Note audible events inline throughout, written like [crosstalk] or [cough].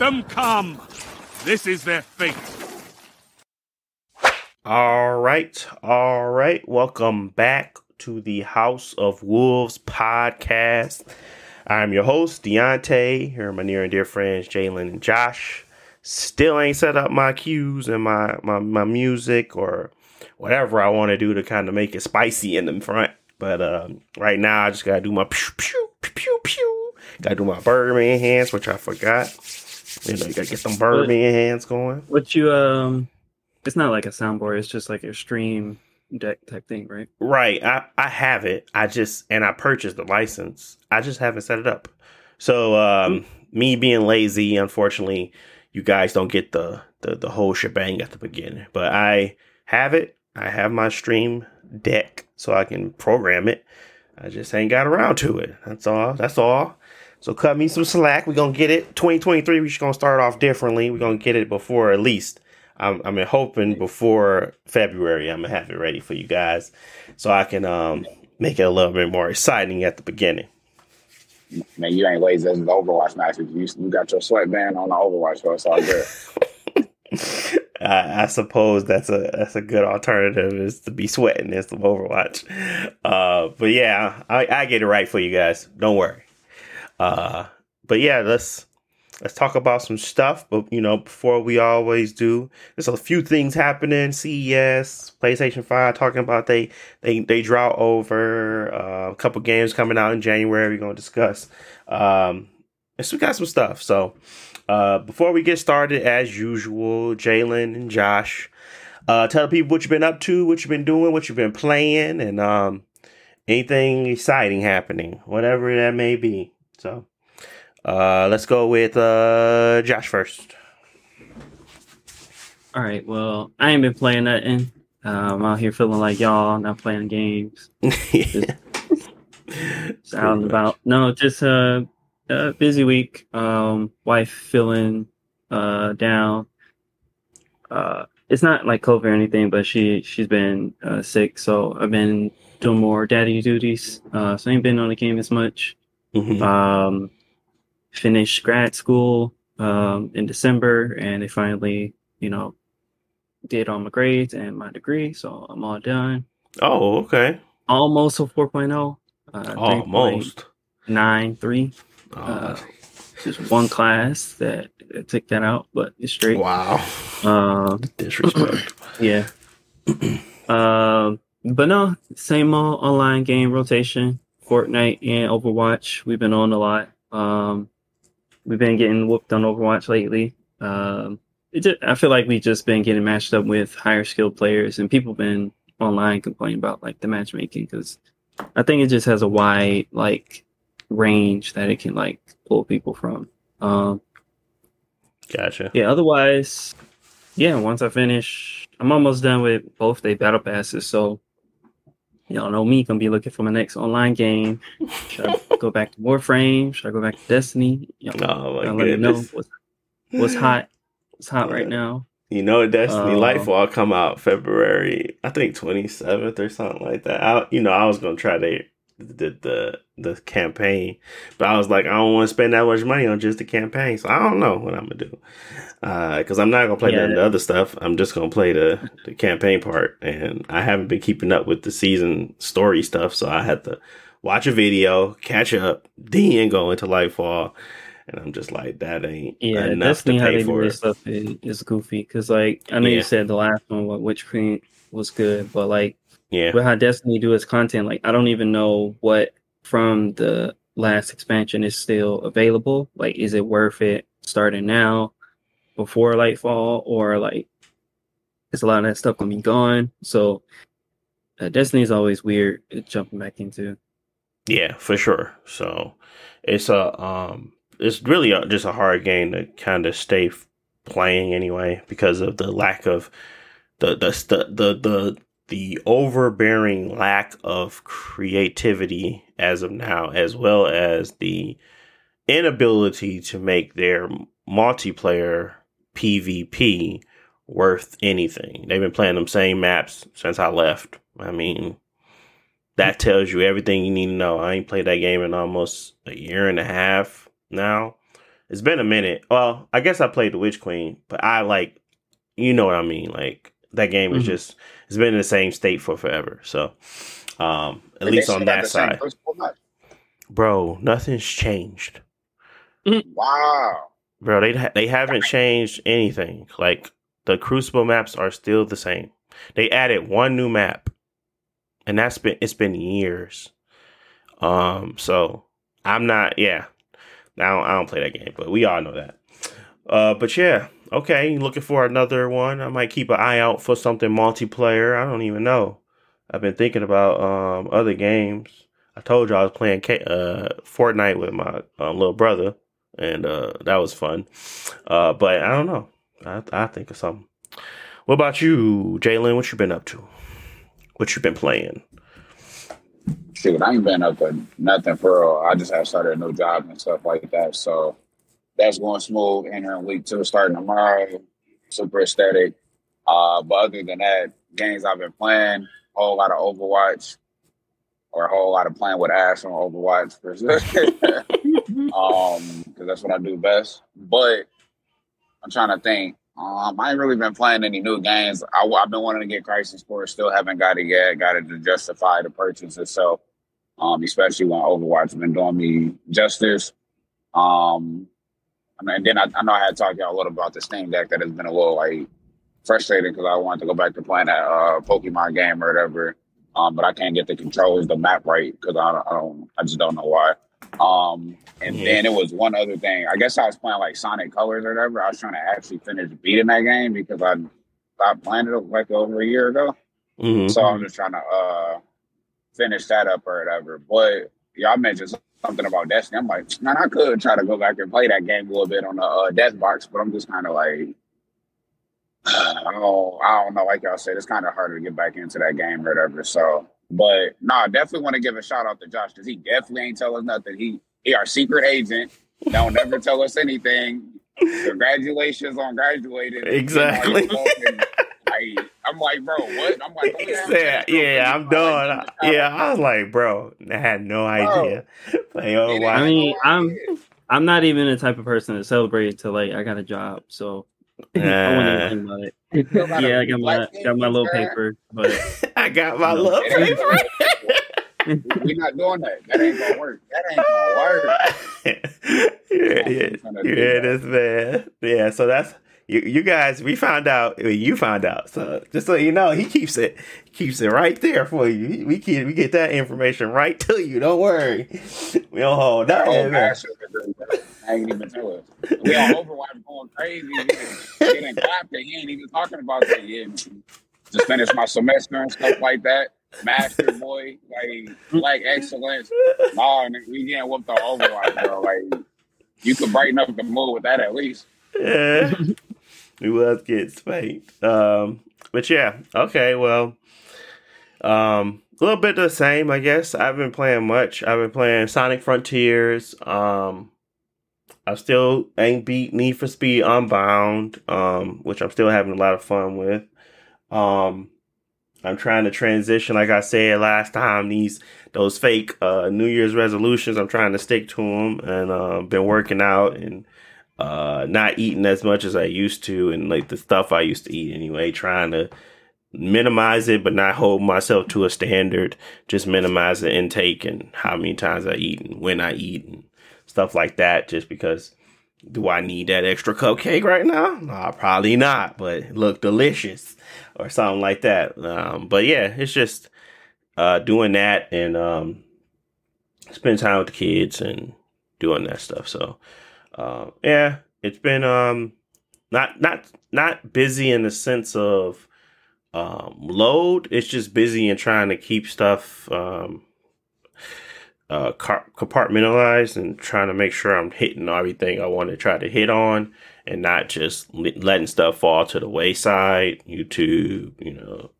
them come. This is their fate. All right, all right. Welcome back to the House of Wolves podcast. I'm your host, Deontay. Here are my near and dear friends, Jalen and Josh. Still ain't set up my cues and my, my, my music or whatever I want to do to kind of make it spicy in the front. But um, right now, I just got to do my pew, pew, pew, pew, pew. Got to do my Birdman hands, which I forgot. You know, you got to get them Birdman hands going. What you, um, it's not like a soundboard, it's just like a stream deck type thing, right? Right. I, I have it. I just and I purchased the license. I just haven't set it up. So um mm-hmm. me being lazy, unfortunately, you guys don't get the, the the whole shebang at the beginning. But I have it. I have my stream deck so I can program it. I just ain't got around to it. That's all. That's all. So cut me some slack. We're gonna get it. 2023, we're just gonna start off differently. We're gonna get it before at least I'm, I'm hoping before February I'm gonna have it ready for you guys, so I can um, make it a little bit more exciting at the beginning. Man, you ain't lazy as Overwatch matches. You, you got your sweatband on the Overwatch, so it's all good. [laughs] I, I, suppose that's a that's a good alternative is to be sweating of Overwatch. Uh, but yeah, I, I get it right for you guys. Don't worry. Uh, but yeah, let's let's talk about some stuff. But you know, before we always do, there's a few things happening. CES, PlayStation Five, talking about they they they draw over uh, a couple games coming out in January. We're gonna discuss. Um, so we got some stuff. So uh, before we get started, as usual, Jalen and Josh, uh, tell people what you've been up to, what you've been doing, what you've been playing, and um, anything exciting happening, whatever that may be. So. Uh, let's go with uh, Josh first. All right. Well, I ain't been playing nothing. Um, I'm out here feeling like y'all, not playing games. [laughs] just out and about. No, just uh, a busy week. Um, wife feeling uh down. Uh, it's not like COVID or anything, but she she's been uh, sick, so I've been doing more daddy duties. Uh, so I ain't been on the game as much. Mm-hmm. Um, finished grad school um, in December, and they finally, you know, did all my grades and my degree, so I'm all done. Oh, okay. Almost a 4.0. Uh, Almost. Nine three. Oh. Uh, just one class that, that took that out, but it's straight. Wow. Um, Disrespect. yeah. [clears throat] um, but no, same old online game rotation. Fortnite and Overwatch. We've been on a lot. Um, we've been getting whooped on Overwatch lately. Um, just, I feel like we've just been getting matched up with higher skilled players, and people been online complaining about like the matchmaking because I think it just has a wide like range that it can like pull people from. Um, gotcha. Yeah. Otherwise, yeah. Once I finish, I'm almost done with both the battle passes, so Y'all know me gonna be looking for my next online game. Should I go back to Warframe? Should I go back to Destiny? Y'all, oh y'all let me know what's, what's hot. What's hot yeah. right now. You know, Destiny um, Lightfall come out February, I think twenty seventh or something like that. I, you know, I was gonna try to the the the campaign, but I was like, I don't want to spend that much money on just the campaign, so I don't know what I'm gonna do. Because uh, I'm not gonna play yeah. the other stuff. I'm just gonna play the the campaign part, and I haven't been keeping up with the season story stuff, so I had to watch a video, catch up, then go into Lightfall. And I'm just like, that ain't yeah. Enough to pay for it. stuff is, goofy because, like, I know yeah. you said the last one, what Witch Queen was good, but like yeah. With how Destiny do its content, like I don't even know what from the last expansion is still available. Like, is it worth it starting now before Lightfall, or like it's a lot of that stuff gonna be gone? So uh, Destiny is always weird jumping back into. Yeah, for sure. So it's a um, it's really a, just a hard game to kind of stay playing anyway because of the lack of the the the the, the the overbearing lack of creativity as of now, as well as the inability to make their multiplayer PvP worth anything. They've been playing them same maps since I left. I mean, that tells you everything you need to know. I ain't played that game in almost a year and a half now. It's been a minute. Well, I guess I played the Witch Queen, but I like, you know what I mean. Like that game is Mhm. just it's been in the same state for forever. So, um, at least on that side, bro, nothing's changed, Wow. Bro. They they haven't changed anything. Like the Crucible maps are still the same. They added one new map, and that's been it's been years. Um, so I'm not. Yeah, I don't, I don't play that game, but we all know that. Uh, but yeah, okay. Looking for another one. I might keep an eye out for something multiplayer. I don't even know. I've been thinking about um other games. I told you I was playing K- uh Fortnite with my um, little brother, and uh that was fun. Uh, but I don't know. I I think of something. What about you, Jalen? What you been up to? What you been playing? Shoot, I ain't been up to nothing for real. I just have started a new job and stuff like that. So that's going smooth. Entering week two, starting tomorrow. Super aesthetic. Uh, but other than that, games I've been playing, a whole lot of Overwatch, or a whole lot of playing with Ash on Overwatch for sure. [laughs] [laughs] um, because that's what I do best. But I'm trying to think. Um, I ain't really been playing any new games. I, have been wanting to get Crisis Core, still haven't got it yet. Got it to justify the purchase itself. Um, especially when Overwatch been doing me justice. Um, I mean, and then I, I know I had talked to y'all a little about the Steam Deck that has been a little like frustrating because I wanted to go back to playing that uh, Pokemon game or whatever. Um, but I can't get the controls, the map right because I don't, I don't, I just don't know why. Um, and Mhm. then it was one other thing. I guess I was playing like Sonic Colors or whatever. I was trying to actually finish beating that game because I stopped playing it like over a year ago. hmm So I'm just trying to uh finish that up or whatever. But y'all mentioned something about Destiny. I'm like, man, I could try to go back and play that game a little bit on the uh, Death Box, but I'm just kind of like, I don't, I don't know. Like y'all said, it's kind of harder to get back into that game or whatever. So, but no, I definitely want to give a shout out to Josh because he definitely ain't tell us nothing. He he our secret agent. Don't ever tell us anything. Congratulations on graduating. Exactly. You know, and, like, I'm like, bro, what? I'm like, He "Oh, said, yeah, I'm done. Yeah, I was like, bro, I had no idea. Like, oh, It wow. I mean, I'm. I'm not even the type of person to celebrate until like I got a job. So I wouldn't even eh. think about it. Still got a yeah, I got my got my little paper, but [laughs] I got my No. love It ain't paper. [laughs] We're not doing that. That ain't gonna work. That ain't gonna work. [laughs] yeah, yeah, yeah, this man. Yeah, so that's you. You guys, we found out. You found out. So just so you know, he keeps it, keeps it right there for you. We keep, we get that information right to you. Don't worry. We don't hold That nothing. I ain't even tell us. We on Overwatch going crazy. Getting, and he ain't even talking about that yet. Just finished my semester and stuff like that. Master boy, like like excellence. And we getting whooped on Overwatch, bro. Like you could brighten up the mood with that at least. Yeah. we was getting spanked. Um, but yeah, okay, well, um, a little bit the same, I guess. I've been playing much. I've been playing Sonic Frontiers. Um, I still ain't beat Need for Speed Unbound, um, which I'm still having a lot of fun with. Um, I'm trying to transition, like I said last time, these those fake uh, New Year's resolutions. I'm trying to stick to them, and uh, been working out and uh, not eating as much as I used to, and like the stuff I used to eat anyway. Trying to minimize it, but not hold myself to a standard. Just minimize the intake and how many times I eat and when I eat and stuff like that. Just because. Do I need that extra cupcake right now? No, probably not, but look delicious or something like that. Um, but yeah, it's just uh, doing that and um, spend time with the kids and doing that stuff. So uh, yeah, it's been um, not not not busy in the sense of um, load. It's just busy and trying to keep stuff um, uh, compartmentalized and trying to make sure I'm hitting everything I want to try to hit on and not just le- letting stuff fall to the wayside. YouTube, you know,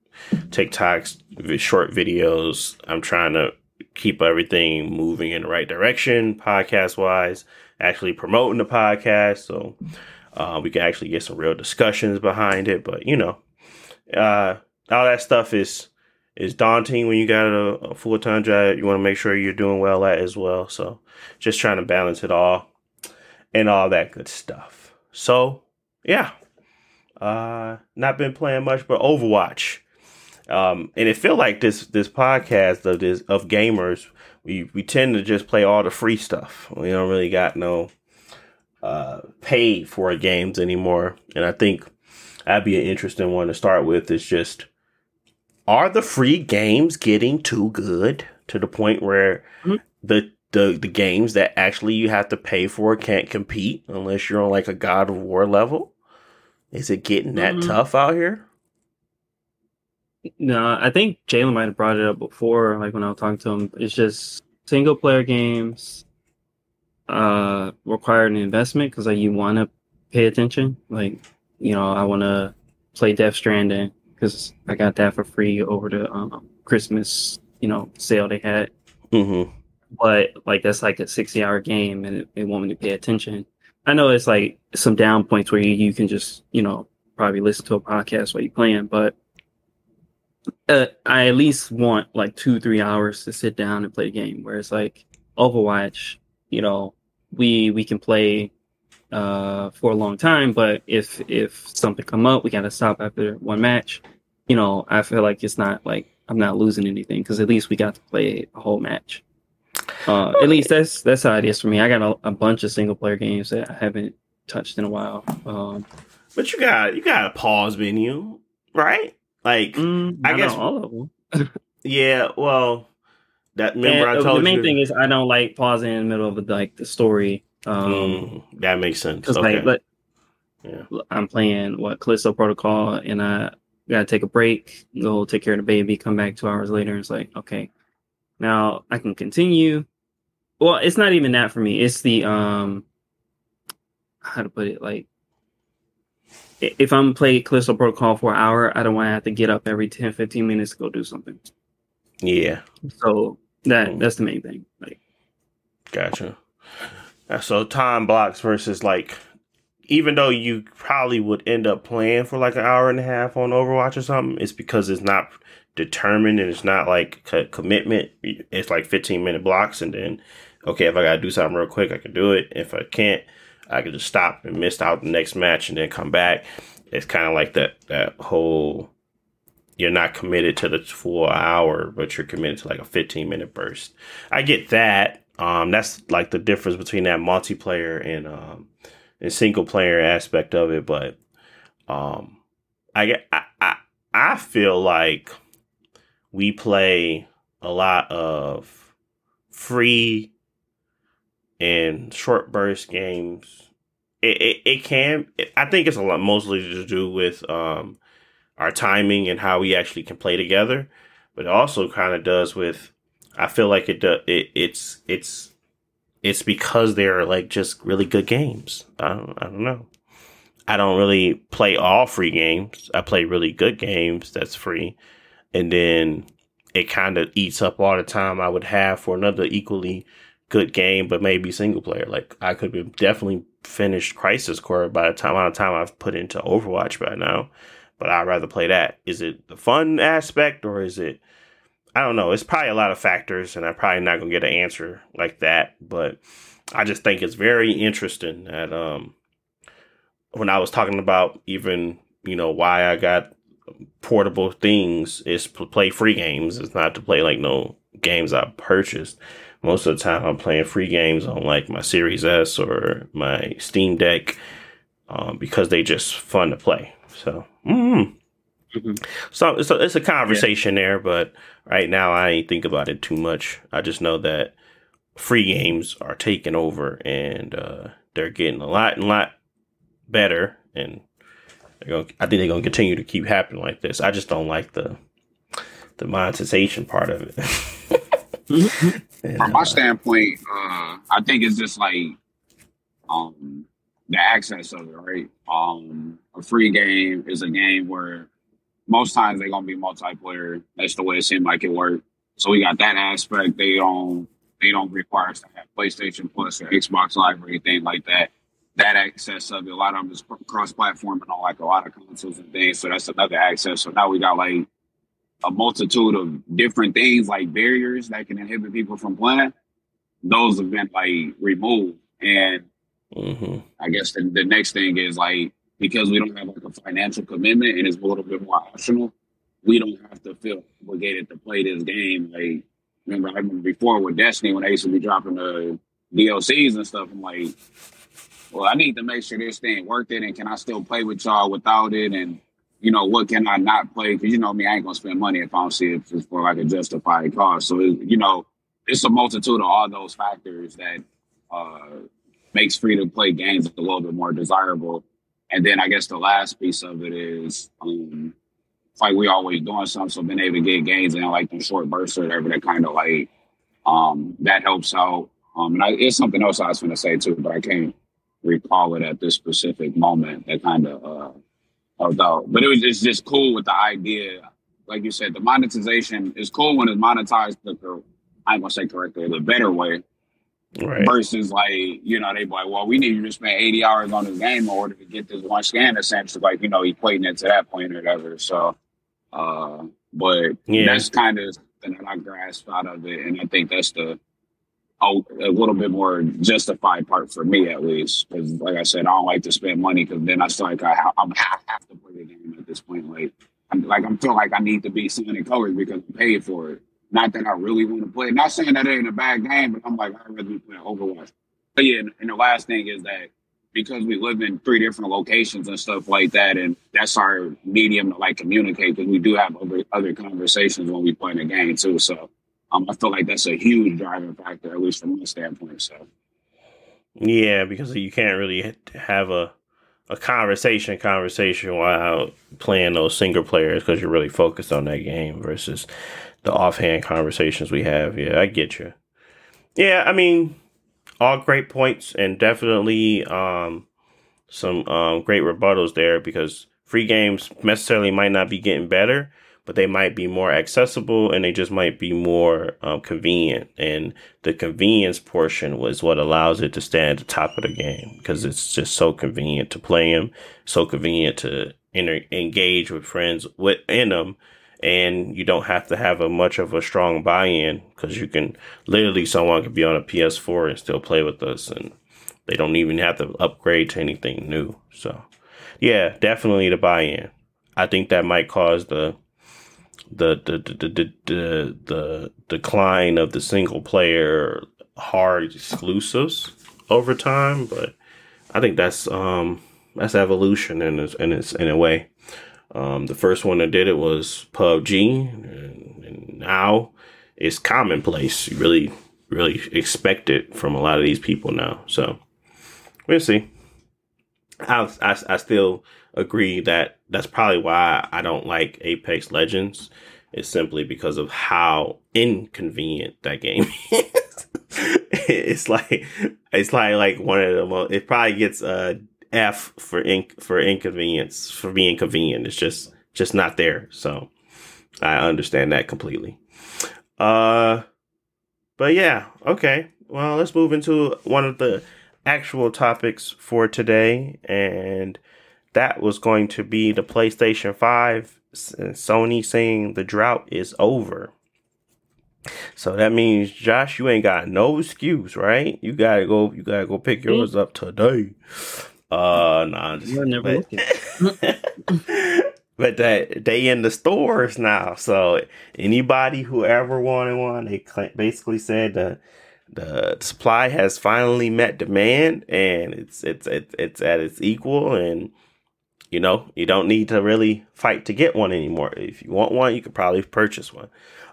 TikToks, short videos. I'm trying to keep everything moving in the right direction, podcast wise. Actually promoting the podcast, so uh, we can actually get some real discussions behind it. But you know, uh, all that stuff is is daunting when you got a, a full time job. You want to make sure you're doing well at as well. So just trying to balance it all. and all that good stuff. So yeah, uh, not been playing much, but Overwatch. Um, and it feel like this this podcast of this of gamers, we we tend to just play all the free stuff. We don't really got no uh paid for games anymore. And I think that'd be an interesting one to start with. Is just are the free games getting too good to the point where mm-hmm. the the the games that actually you have to pay for can't compete unless you're on like a God of War level? Is it getting that mm-hmm. tough out here? No, I think Jalen might have brought it up before, like when I was talking to him. It's just single player games uh require an investment because like you want to pay attention. Like, you know, I want to play Death Stranding because I got that for free over the um, Christmas, you know, sale they had. Mm-hmm. But like that's like a sixty hour game, and it, it want me to pay attention. I know it's like some down points where you, you can just you know probably listen to a podcast while you're playing, but uh, I at least want like two three hours to sit down and play the game. Whereas like Overwatch, you know, we we can play uh, for a long time. But if if something come up, we gotta stop after one match. You know, I feel like it's not like I'm not losing anything because at least we got to play a whole match. Uh, at least that's that's how it is for me. I got a, a, bunch of single player games that I haven't touched in a while. Um, but you got you got a pause menu, right? Like mm, I guess all of them. [laughs] yeah, well, that remember and, I told you the main you, thing is I don't like pausing in the middle of the, like the story um, mm, that makes sense. Because okay. like, but yeah. I'm playing what Callisto Protocol, and I gotta take a break, go take care of the baby, come back two hours later, and it's like, okay, now I can continue. Well, it's not even that for me. It's the um, how to put it, like if I'm playing Callisto Protocol for an hour, I don't want to have to get up every 10, 15 minutes to go do something. Yeah. So that mm. that's the main thing. Like, gotcha. So time blocks versus like, even though you probably would end up playing for like an hour and a half on Overwatch or something, it's because it's not determined and it's not like commitment. It's like 15 minute blocks, and then okay, if I gotta do something real quick, I can do it. If I can't, I can just stop and miss out the next match and then come back. It's kind of like that that whole you're not committed to the full hour, but you're committed to like a 15 minute burst. I get that. Um, that's like the difference between that multiplayer and um, and single player aspect of it. But um, I I, I feel like we play a lot of free and short burst games. It, it, it can it, I think it's a lot mostly to do with um, our timing and how we actually can play together, but it also kind of does with I feel like it, uh, it it's it's it's because they're like just really good games. I don't, I don't know. I don't really play all free games. I play really good games that's free, and then it kind of eats up all the time I would have for another equally good game, but maybe single player. Like I could definitely finished Crisis Core by the time amount of time I've put into Overwatch by now. But I'd rather play that. Is it the fun aspect or is it I don't know. It's probably a lot of factors, and I'm probably not gonna get an answer like that. But I just think it's very interesting that um, when I was talking about even you know why I got portable things is to play free games. It's not to play like no games I purchased. Most of the time, I'm playing free games on like my Series S or my Steam Deck um, because they just fun to play. So. Mm, Mm-hmm. So, so it's a conversation yeah. there, but right now I ain't think about it too much. I just know that free games are taking over and uh, they're getting a lot and lot better, and they're going. I think they're going to continue to keep happening like this. I just don't like the the monetization part of it. [laughs] mm-hmm. and, From my uh, standpoint, uh, I think it's just like um, the access of it, right? Um, a free game is a game where most times they're gonna be multiplayer. That's the way it seemed like it worked. So we got that aspect. They don't they don't require us to have PlayStation Plus or Xbox Live or anything like that. That access of it, a lot of them is cross platform and on like a lot of consoles and things. So that's another access. So now we got like a multitude of different things like barriers that can inhibit people from playing. Those have been like removed. And mm-hmm. I guess the, the next thing is like because we don't have like a financial commitment and it's a little bit more optional, we don't have to feel obligated to play this game. Like remember, I remember before with Destiny when they used to be dropping the DLCs and stuff. I'm like, well, I need to make sure this thing worth it, and can I still play with y'all without it? And you know, what can I not play? Because you know me, I ain't gonna spend money if I don't see it for like a justified cost. So it, you know, it's a multitude of all those factors that uh, makes free to play games a little bit more desirable. And then I guess the last piece of it is um, it's like we always doing something, so being able to get gains in like the short bursts or whatever that kind of like um, that helps out. Um, and I, it's something else I was going to say too, but I can't recall it at this specific moment. That kind of uh, helped out. But it was just, just cool with the idea, like you said, the monetization is cool when it's monetized the I ain't gonna say correctly, the better way. Right. Versus like, you know, they be like, well, we need you to spend 80 hours on this game in order to get this one scan essentially like, you know, equating it to that point or whatever. So uh but yeah. that's kind of something that I grasp out of it. And I think that's the a, a little bit more justified part for me at least. Because like I said, I don't like to spend money because then I feel like I, I'm have, have to play the game at this point. Like I'm like I'm feel like I need to be Sonic Colors because I paid for it. Not that I really want to play. Not saying that it ain't a bad game, but I'm like, I'd rather be playing Overwatch. But yeah, and the last thing is that because we live in three different locations and stuff like that, and that's our medium to like communicate because we do have other other conversations when we play the game too. So um, I feel like that's a huge driving factor, at least from my standpoint. So yeah, because you can't really have a a conversation conversation while playing those single players because you're really focused on that game versus the offhand conversations we have. Yeah, I get you. Yeah, I mean, all great points and definitely um, some um, great rebuttals there because free games necessarily might not be getting better, but they might be more accessible and they just might be more um, convenient. And the convenience portion was what allows it to stay at the top of the game because it's just so convenient to play them, so convenient to engage with friends within them and you don't have to have a much of a strong buy-in because you can literally someone could be on a PS4 and still play with us and they don't even have to upgrade to anything new. So yeah, definitely the buy-in. I think that might cause the the the the the, the, the decline of the single player hard exclusives over time, but I think that's um that's evolution in its in its in a way. Um, the first one that did it was PUBG, and, and now it's commonplace. You really, really expect it from a lot of these people now. So we'll see. I, I, I still agree that that's probably why I don't like Apex Legends. It's simply because of how inconvenient that game [laughs] is. it's like it's like like one of the most. It probably gets uh F for inc- for inconvenience for being convenient. It's just just not there. So I understand that completely. Uh, but yeah, okay. Well, let's move into one of the actual topics for today, and that was going to be the PlayStation Five. Sony saying the drought is over. So that means Josh, you ain't got no excuse, right? You gotta go. You gotta go pick yours up today. Uh, nah, just, You're never but, [laughs] but that they in the stores now. So anybody who ever wanted one, they basically said the the supply has finally met demand, and it's it's it's, it's at its equal, and you know you don't need to really fight to get one anymore. If you want one, you could probably purchase one.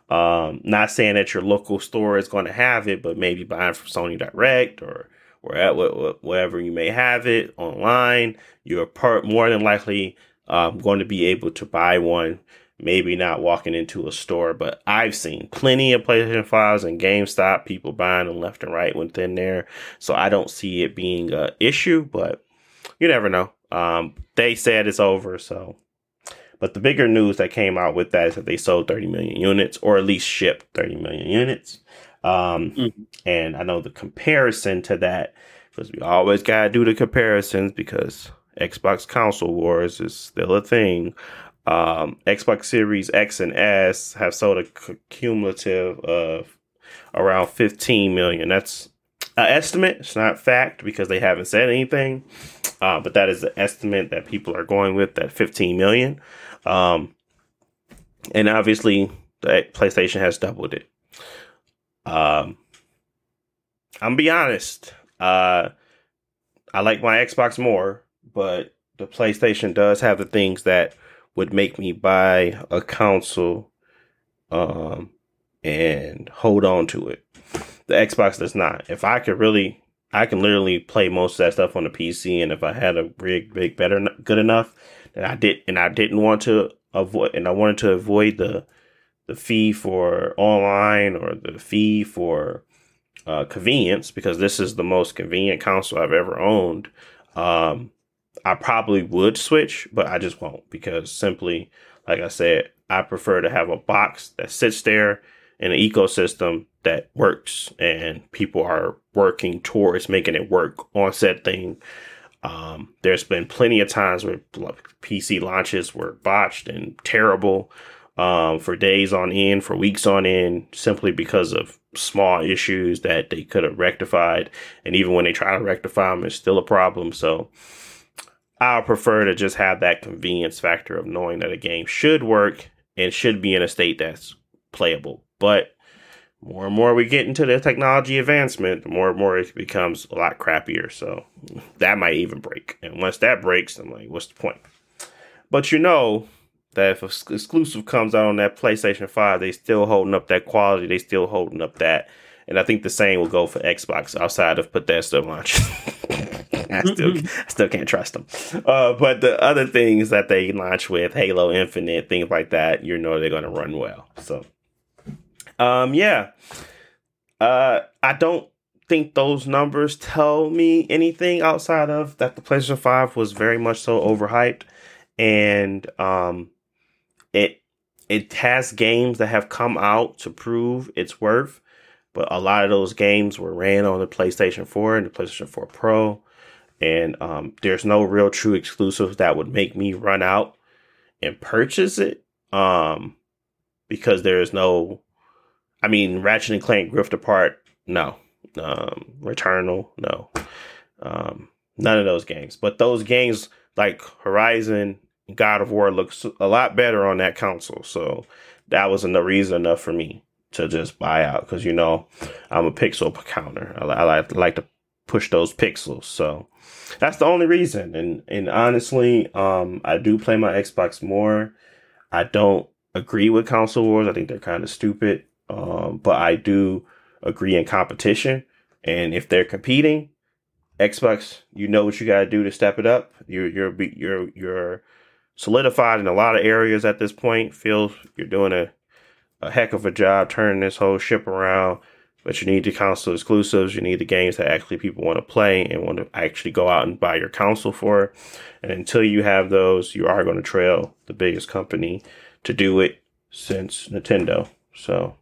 Um, not saying that your local store is going to have it, but maybe buying from Sony Direct or or at wherever you may have it online, you're part more than likely um, going to be able to buy one. Maybe not walking into a store, but I've seen plenty of PlayStation 5s and GameStop, people buying them left and right within there. So I don't see it being an issue, but you never know. Um, they said it's over, so. But the bigger news that came out with that is that they sold 30 million units, or at least shipped 30 million units. Um, mm-hmm. And I know the comparison to that, because we always got to do the comparisons because Xbox console wars is still a thing. Um, Xbox Series X and S have sold a cumulative of around 15 million. That's an estimate. It's not fact because they haven't said anything. Uh, but that is the estimate that people are going with that 15 million. Um, and obviously, the PlayStation has doubled it. Um, I'm be honest. Uh, I like my Xbox more, but the PlayStation does have the things that would make me buy a console um, and hold on to it. The Xbox does not. If I could really, I can literally play most of that stuff on the PC, and if I had a rig, big better, good enough, that I did, and I didn't want to avoid, and I wanted to avoid the the fee for online or the fee for uh, convenience because this is the most convenient console I've ever owned. Um, I probably would switch, but I just won't because simply, like I said, I prefer to have a box that sits there in an ecosystem that works and people are working towards making it work on said thing. Um, there's been plenty of times where PC launches were botched and terrible um, for days on end, for weeks on end, simply because of small issues that they could have rectified. And even when they try to rectify them, it's still a problem. So I prefer to just have that convenience factor of knowing that a game should work and should be in a state that's playable. But more and more we get into the technology advancement, the more and more it becomes a lot crappier. So that might even break. And once that breaks, I'm like, what's the point? But you know that if exclusive comes out on that PlayStation 5, they still holding up that quality, they still holding up that. And I think the same will go for Xbox outside of Bethesda launch. I still [laughs] I still can't trust them. Uh, but the other things that they launch with Halo Infinite, things like that, you know they're gonna run well. So, um, yeah, uh, I don't think those numbers tell me anything outside of that the PlayStation Five was very much so overhyped, and um, it it has games that have come out to prove its worth but a lot of those games were ran on the PlayStation 4 and the PlayStation 4 Pro. And um, there's no real true exclusives that would make me run out and purchase it um, because there is no i mean ratchet and clank rift apart no. Um, returnal no. Um, none of those games. But those games like horizon god of war looks a lot better on that console so that was enough reason enough for me to just buy out because you know i'm a pixel counter i, I like, like to push those pixels so that's the only reason. And and honestly, um, I do play my Xbox more. I don't agree with console wars. I think they're kind of stupid. Um, but I do agree in competition. And if they're competing, Xbox, you know what you got to do to step it up. You're you're you're you're solidified in a lot of areas at this point. Feels you're doing a a heck of a job turning this whole ship around. But you need the console exclusives. You need the games that actually people want to play and want to actually go out and buy your console for. And until you have those, you are going to trail the biggest company to do it since Nintendo. So,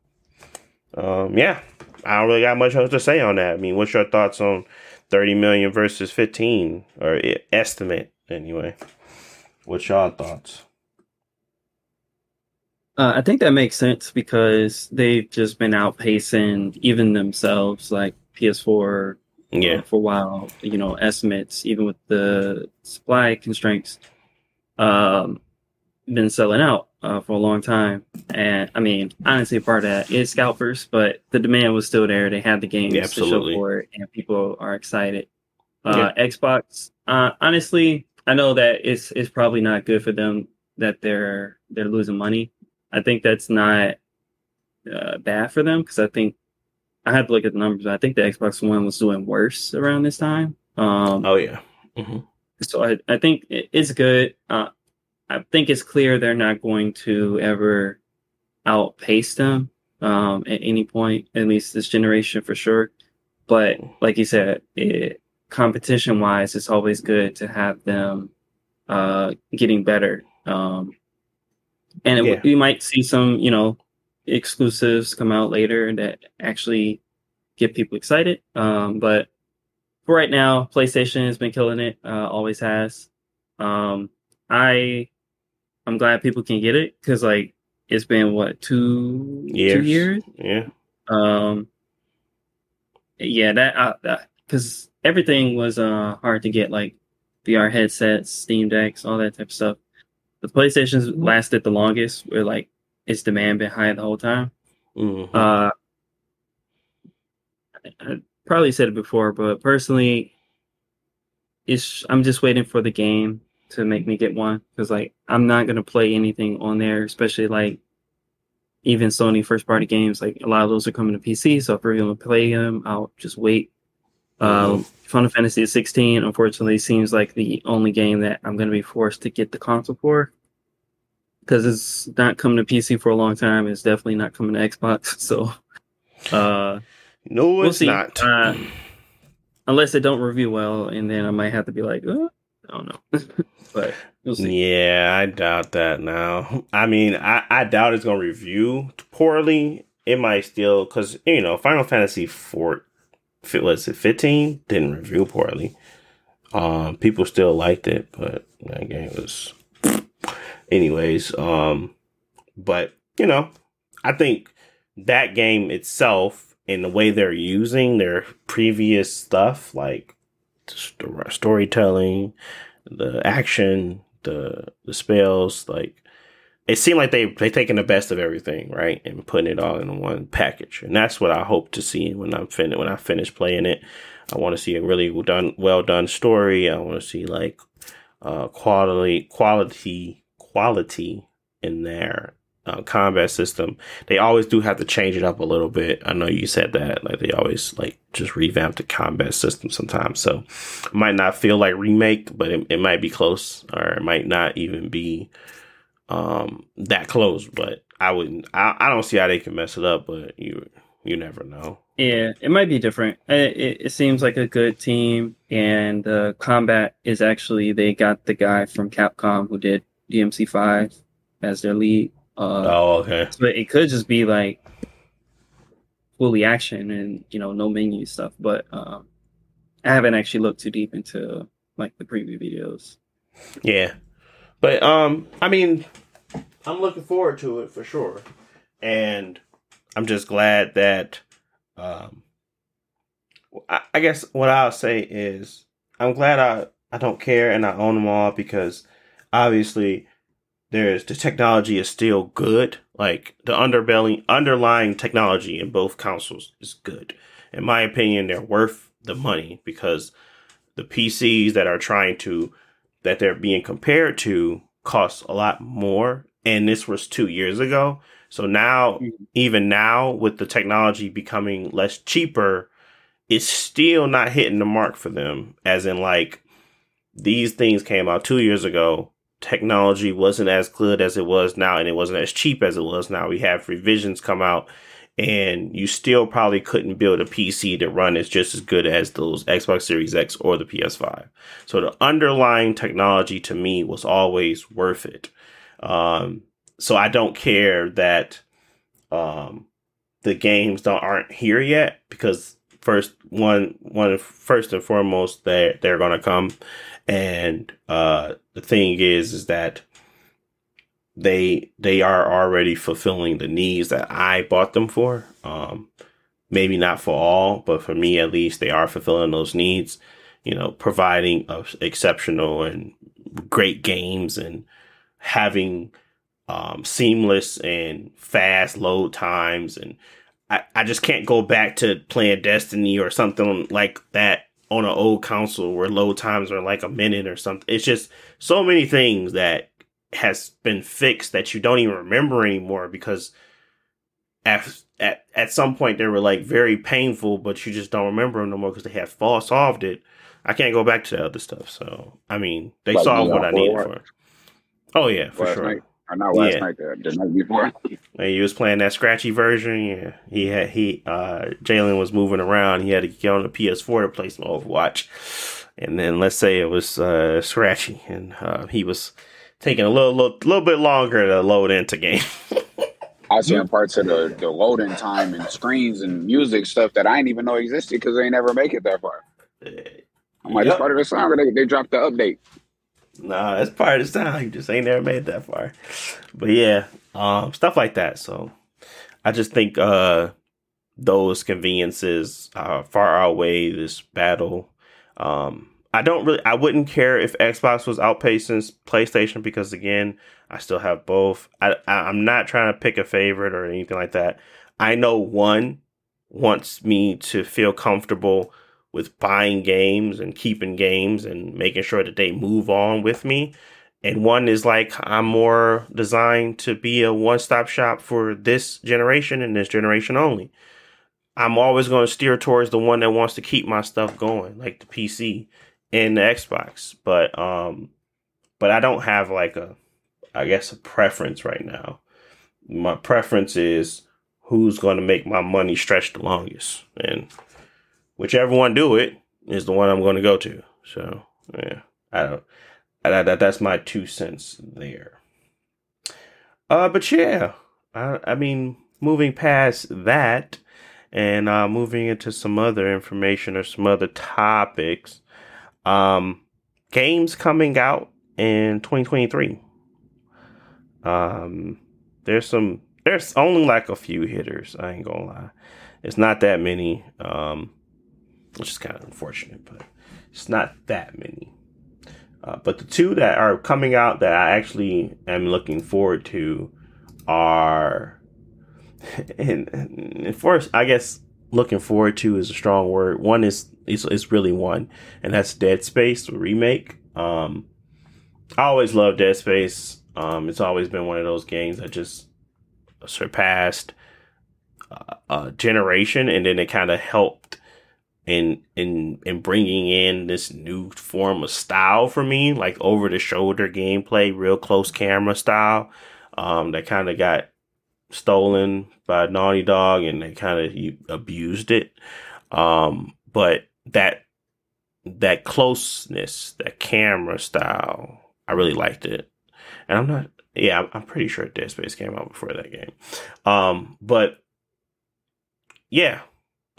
um, yeah, I don't really got much else to say on that. I mean, what's your thoughts on 30 million versus 15 or estimate anyway? What's your thoughts? Uh, I think that makes sense because they've just been outpacing even themselves, like PS4 yeah. Uh, for a while. You know, estimates, even with the supply constraints, um, been selling out uh, for a long time. And I mean, honestly, part of that is scalpers, but the demand was still there. They had the games yeah, to show for it, and people are excited. Uh, yeah. Xbox, uh, honestly, I know that it's it's probably not good for them that they're they're losing money I think that's not uh, bad for them because I think I had to look at the numbers. I think the Xbox One was doing worse around this time. Um, oh yeah. Mm-hmm. So I, I think it's good. Uh, I think it's clear they're not going to ever outpace them um, at any point, at least this generation for sure. But like you said, it, competition wise, it's always good to have them uh, getting better. Um, and it, yeah. we might see some, you know, exclusives come out later that actually get people excited. Um, but for right now, PlayStation has been killing it. Uh, always has. Um, I I'm glad people can get it because like it's been what two years. two years. Yeah. Um, yeah, that because uh, everything was uh hard to get, like VR headsets, Steam decks, all that type of stuff. The PlayStation's lasted the longest, where like its demand been high the whole time. Mm-hmm. Uh, I probably said it before, but personally, it's I'm just waiting for the game to make me get one because like I'm not gonna play anything on there, especially like even Sony first party games. Like a lot of those are coming to PC, so if we're gonna play them, I'll just wait. Uh, Final Fantasy 16, unfortunately, seems like the only game that I'm gonna be forced to get the console for because it's not coming to PC for a long time. It's definitely not coming to Xbox. [laughs] So, uh, no, we'll it's see. not. Uh, unless it don't review well, and then I might have to be like, oh, I don't know. [laughs] but we'll see. Yeah, I doubt that now. I mean, I, I doubt it's going to review poorly. It might still, because, you know, Final Fantasy 4, if it was it 15, didn't review poorly. Um, people still liked it, but that game was. Anyways, um, but, you know, I think that game itself and the way they're using their previous stuff, like storytelling, the action, the the spells, like it seemed like they they taking the best of everything, right, and putting it all in one package, and that's what I hope to see when I'm fin when I finish playing it. I want to see a really well done well done story. I want to see like uh, quality quality quality in there uh, combat system. They always do have to change it up a little bit. I know you said that, like they always like just revamp the combat system sometimes. So it might not feel like remake, but it, it might be close, or it might not even be um that close. But I wouldn't. I, I don't see how they can mess it up, but you you never know. Yeah, it might be different. It, it, it seems like a good team, and the combat is actually they got the guy from Capcom who did DMC five as their lead. Uh, oh, okay. So it could just be like fully action and you know no menu stuff. But um, I haven't actually looked too deep into like the preview videos. Yeah, but um, I mean, I'm looking forward to it for sure, and I'm just glad that um, I, I guess what I'll say is I'm glad I I don't care and I own them all because obviously there's the technology is still good. Like the underbelly underlying technology in both consoles is good. In my opinion, they're worth the money because the PCs that are trying to that they're being compared to costs a lot more. And this was two years ago. So now, mm-hmm. even now, with the technology becoming less cheaper, it's still not hitting the mark for them. As in, like, these things came out two years ago technology wasn't as good as it was now and it wasn't as cheap as it was now. We have revisions come out and you still probably couldn't build a PC to run as just as good as those Xbox Series X or the PS5. So the underlying technology to me was always worth it. Um, so I don't care that um, the games don't aren't here yet because first one one first and foremost they they're gonna come and uh, the thing is, is that they they are already fulfilling the needs that I bought them for. Um, maybe not for all, but for me at least, they are fulfilling those needs. You know, providing exceptional and great games and having um, seamless and fast load times and I, I just can't go back to playing Destiny or something like that on an old console where load times are like a minute or something. It's just so many things that has been fixed that you don't even remember anymore because at at, at some point they were like very painful, but you just don't remember them no more because they have fall solved it. I can't go back to the other stuff. So I mean, they like, solved what I needed for. It. Oh yeah, for last sure. Night, or not last yeah. night, the, the night before. [laughs] and he was playing that scratchy version. Yeah, he had he uh Jalen was moving around. He had to get on the PS4 to play some Overwatch, and then let's say it was uh scratchy, and uh, he was taking a little, little little bit longer to load into game. [laughs] I seen parts of the, the loading time and screens and music stuff that I didn't even know existed because they never make it that far. I'm like, yep. it's part of the song. They, they dropped the update. Nah, that's part of the sound. You just ain't never made that far. But yeah, um, stuff like that. So I just think uh those conveniences uh, far outweigh this battle. Um, I don't really, I wouldn't care if Xbox was outpacing PlayStation because again, I still have both. I, I'm not trying to pick a favorite or anything like that. I know one wants me to feel comfortable with buying games and keeping games and making sure that they move on with me. And one is like, I'm more designed to be a one stop shop for this generation and this generation only. I'm always going to steer towards the one that wants to keep my stuff going, like the PC and the Xbox. But um but I don't have like a I guess a preference right now. My preference is who's going to make my money stretch the longest. And whichever one do it is the one I'm going to go to. So, yeah. I don't I, that that's my two cents there. Uh but yeah, I I mean moving past that and uh moving into some other information or some other topics um, games coming out in 2023. Um, there's some. There's only like a few hitters. I ain't gonna lie. It's not that many. Um, which is kind of unfortunate, but it's not that many. Uh, but the two that are coming out that I actually am looking forward to are, [laughs] and, and first, I guess looking forward to is a strong word. One is is, is really one, and that's Dead Space remake. Um, I always loved Dead Space. Um, it's always been one of those games that just surpassed uh, a generation, and then it kind of helped in in in bringing in this new form of style for me, like over the shoulder gameplay, real close camera style. Um, that kind of got stolen by Naughty Dog, and they kind of abused it. Um, but that that closeness, that camera style, I really liked it. And I'm not, yeah, I'm pretty sure Dead Space came out before that game. Um, but yeah,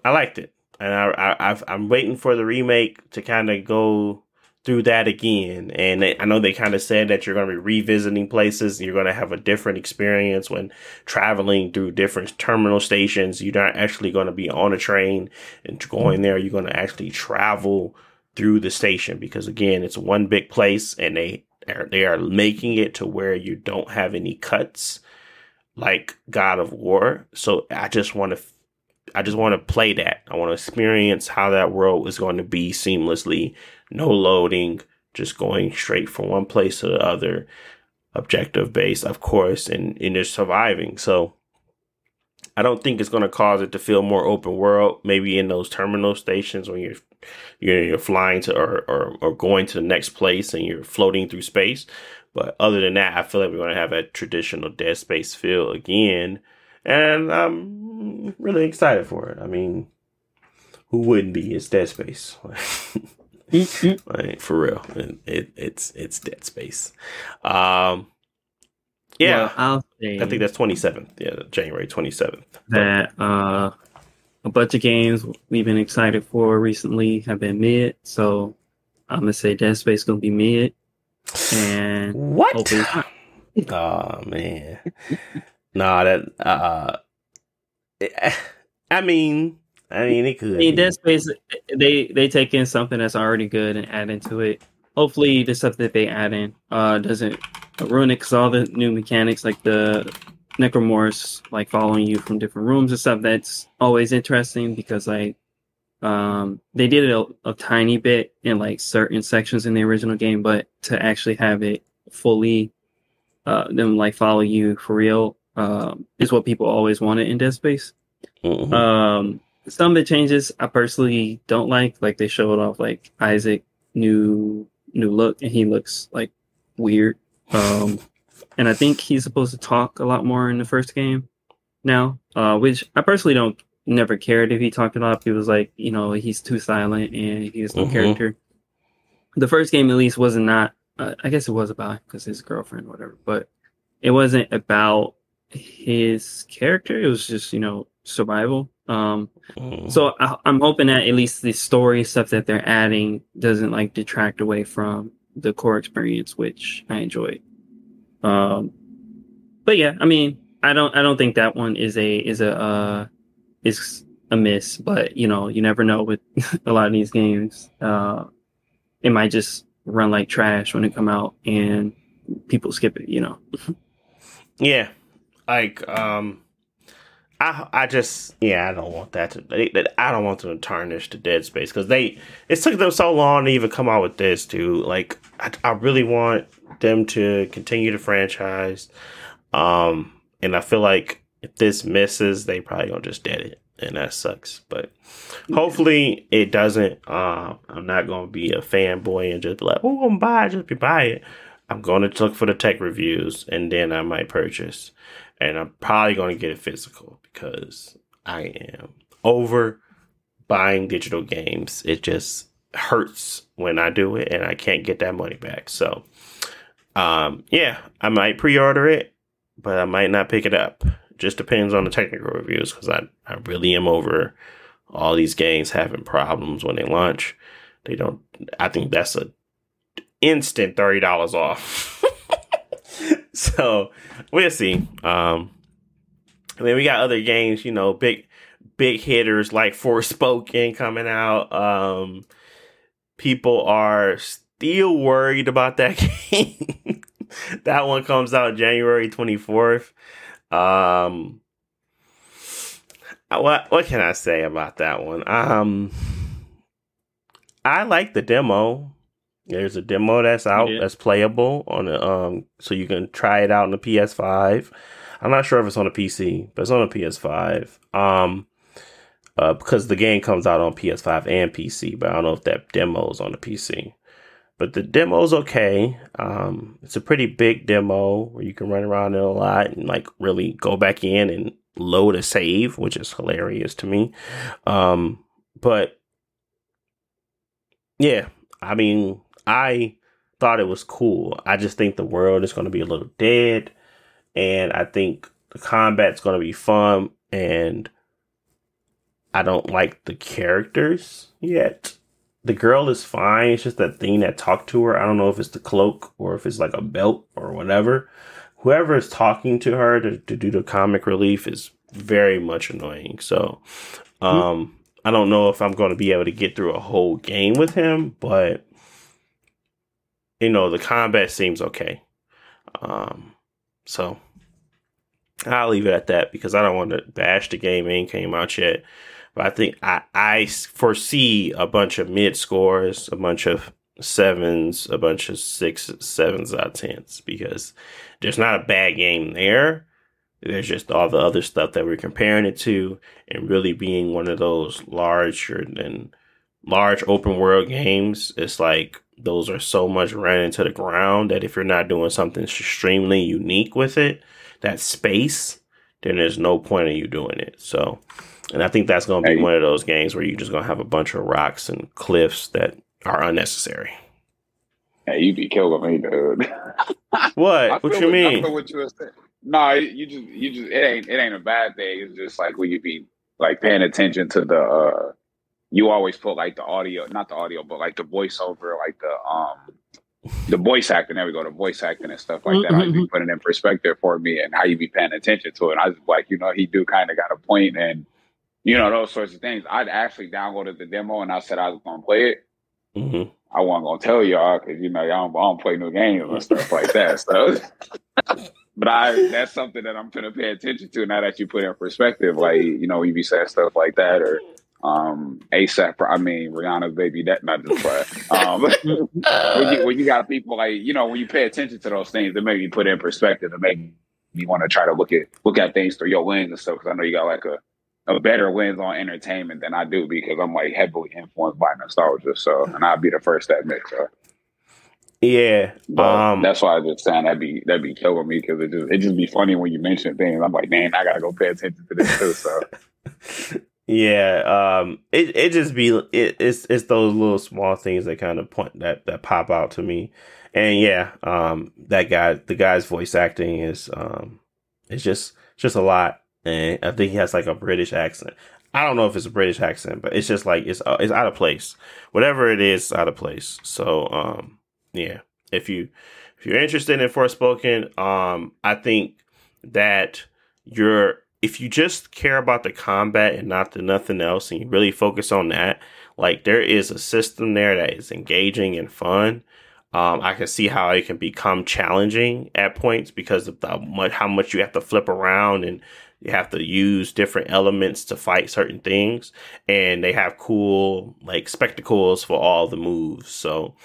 I liked it, and I, I I'm waiting for the remake to kind of go through that again. And I know they kind of said that you're going to be revisiting places. You're going to have a different experience when traveling through different terminal stations. You're not actually going to be on a train and going there. You're going to actually travel through the station because again, it's one big place and they are, they are making it to where you don't have any cuts like God of War. So I just want to I just want to play that. I want to experience how that world is going to be seamlessly no loading, just going straight from one place to the other, objective based, of course, and, and just surviving. So I don't think it's going to cause it to feel more open world. Maybe in those terminal stations when you're you're, you're flying to or, or, or going to the next place and you're floating through space. But other than that, I feel like we're going to have a traditional Dead Space feel again, and I'm really excited for it. I mean, who wouldn't be? It's Dead Space. [laughs] [laughs] like, for real, it, it, it's it's Dead Space. Um, yeah, well, i think that's twenty seventh. Yeah, January twenty seventh. That uh, a bunch of games we've been excited for recently have been mid. So I'm gonna say Dead Space gonna be mid. And what? oh [laughs] man, nah. That uh, I mean, I mean, it could. I mean, Dead Space, they they take in something that's already good and add into it. Hopefully, the stuff that they add in uh, doesn't ruin it because all the new mechanics, like the necromorphs, like following you from different rooms and stuff, that's always interesting because like um they did it a, a tiny bit in like certain sections in the original game, but to actually have it fully uh them like follow you for real um is what people always wanted in Dead Space. Mm-hmm. Um some of the changes I personally don't like. Like they showed off like Isaac new new look, and he looks like weird. Um, [laughs] and I think he's supposed to talk a lot more in the first game now, uh, which I personally don't never cared if he talked a lot. He was like, you know, he's too silent and he's no mm-hmm. character. The first game, at least, wasn't not. Uh, I guess it was about because his girlfriend, whatever, but it wasn't about his character. It was just you know survival. Um, mm. so I, am hoping that at least the story stuff that they're adding doesn't like detract away from the core experience, which I enjoyed. Um, but yeah, I mean, I don't, I don't think that one is a is a uh, is a miss, but you know, you never know with [laughs] a lot of these games. Uh, it might just run like trash when it come out and people skip it, you know. [laughs] yeah. Like um I I just yeah I don't want that to I don't want them to tarnish the Dead Space because they it took them so long to even come out with this too. Like I, I really want them to continue the franchise, um, and I feel like if this misses, they probably gonna just dead it, and that sucks. But hopefully it doesn't. Uh, I'm not gonna be a fanboy and just be like, oh, I'm buy it, just be buy it. I'm gonna look for the tech reviews and then I might purchase and I'm probably going to get it physical because I am over buying digital games. It just hurts when I do it and I can't get that money back. So, um, yeah, I might pre-order it, but I might not pick it up. Just depends on the technical reviews because I, I really am over all these games having problems when they launch. They don't. I think that's a instant thirty dollars off. [laughs] so we'll see. Um, I mean, we got other games, you know, big big hitters like Forspoken coming out. Um, people are still worried about that [laughs] game. that one comes out January twenty fourth. Um, what what can I say about that one? Um, I like the demo. There's a demo that's out yeah. that's playable on the um, so you can try it out on the PS5. I'm not sure if it's on a PC, but it's on a PS5. Um, uh, because the game comes out on PS5 and PC, but I don't know if that demo is on the PC. But the demo's okay. Um, it's a pretty big demo where you can run around it a lot and like really go back in and load a save, which is hilarious to me. Um, but yeah, I mean, I thought it was cool. I just think the world is going to be a little dead, and I think the combat's going to be fun. And I don't like the characters yet. The girl is fine. It's just that thing that talked to her. I don't know if it's the cloak or if it's like a belt or whatever. Whoever is talking to her to, to do the comic relief is very much annoying. So, um, mm-hmm. I don't know if I'm going to be able to get through a whole game with him, but you know, the combat seems okay. Um, so I'll leave it at that because I don't want to bash the game. It ain't came out yet, but I think I, I foresee a bunch of mid scores, a bunch of sevens, a bunch of sixes, sevens out of tens because there's not a bad game there. There's just all the other stuff that we're comparing it to, and really being one of those larger than large open world games. It's like those are so much ran into the ground that if you're not doing something extremely unique with it, that space, then there's no point in you doing it. So, and I think that's going to be one of those games where you're just going to have a bunch of rocks and cliffs that are unnecessary. Hey, you be killing me, dude. [laughs] what? what you mean? what you No, you just you just it ain't it ain't a bad thing. It's just like when you be like paying attention to the uh you always put like the audio, not the audio, but like the voiceover, like the um the voice acting. There we go, the voice acting and stuff like that. Mm-hmm. You be putting in perspective for me and how you be paying attention to it. I was like, you know, he do kind of got a point and you know those sorts of things. I'd actually downloaded the demo and I said I was gonna play it. Mm-hmm. I wasn't gonna tell y'all because you know y'all don't, I don't play new games and stuff like that. So, [laughs] but I that's something that I'm gonna pay attention to now that you put in perspective. Like you know, you be saying stuff like that or um ASAP. I mean Rihanna's baby. That not just play. Um, [laughs] when, you, when you got people like you know when you pay attention to those things, they make you put in perspective. It make you want to try to look at look at things through your lens and stuff. Because I know you got like a a better lens on entertainment than I do because I'm like heavily influenced by nostalgia. So, and I'll be the first to admit so. Yeah, um, that's why I was just saying that'd be that'd be killing me because it just it just be funny when you mention things. I'm like, man, I gotta go pay attention to this too. So [laughs] Yeah, um, it it just be it, it's it's those little small things that kind of point that that pop out to me, and yeah, um, that guy, the guy's voice acting is um, it's just just a lot, and I think he has like a British accent. I don't know if it's a British accent, but it's just like it's uh, it's out of place. Whatever it is, out of place. So um, yeah, if you if you're interested in Forspoken, um, I think that you're if you just care about the combat and not the nothing else, and you really focus on that, like there is a system there that is engaging and fun. Um, I can see how it can become challenging at points because of the much how much you have to flip around and you have to use different elements to fight certain things, and they have cool like spectacles for all the moves. So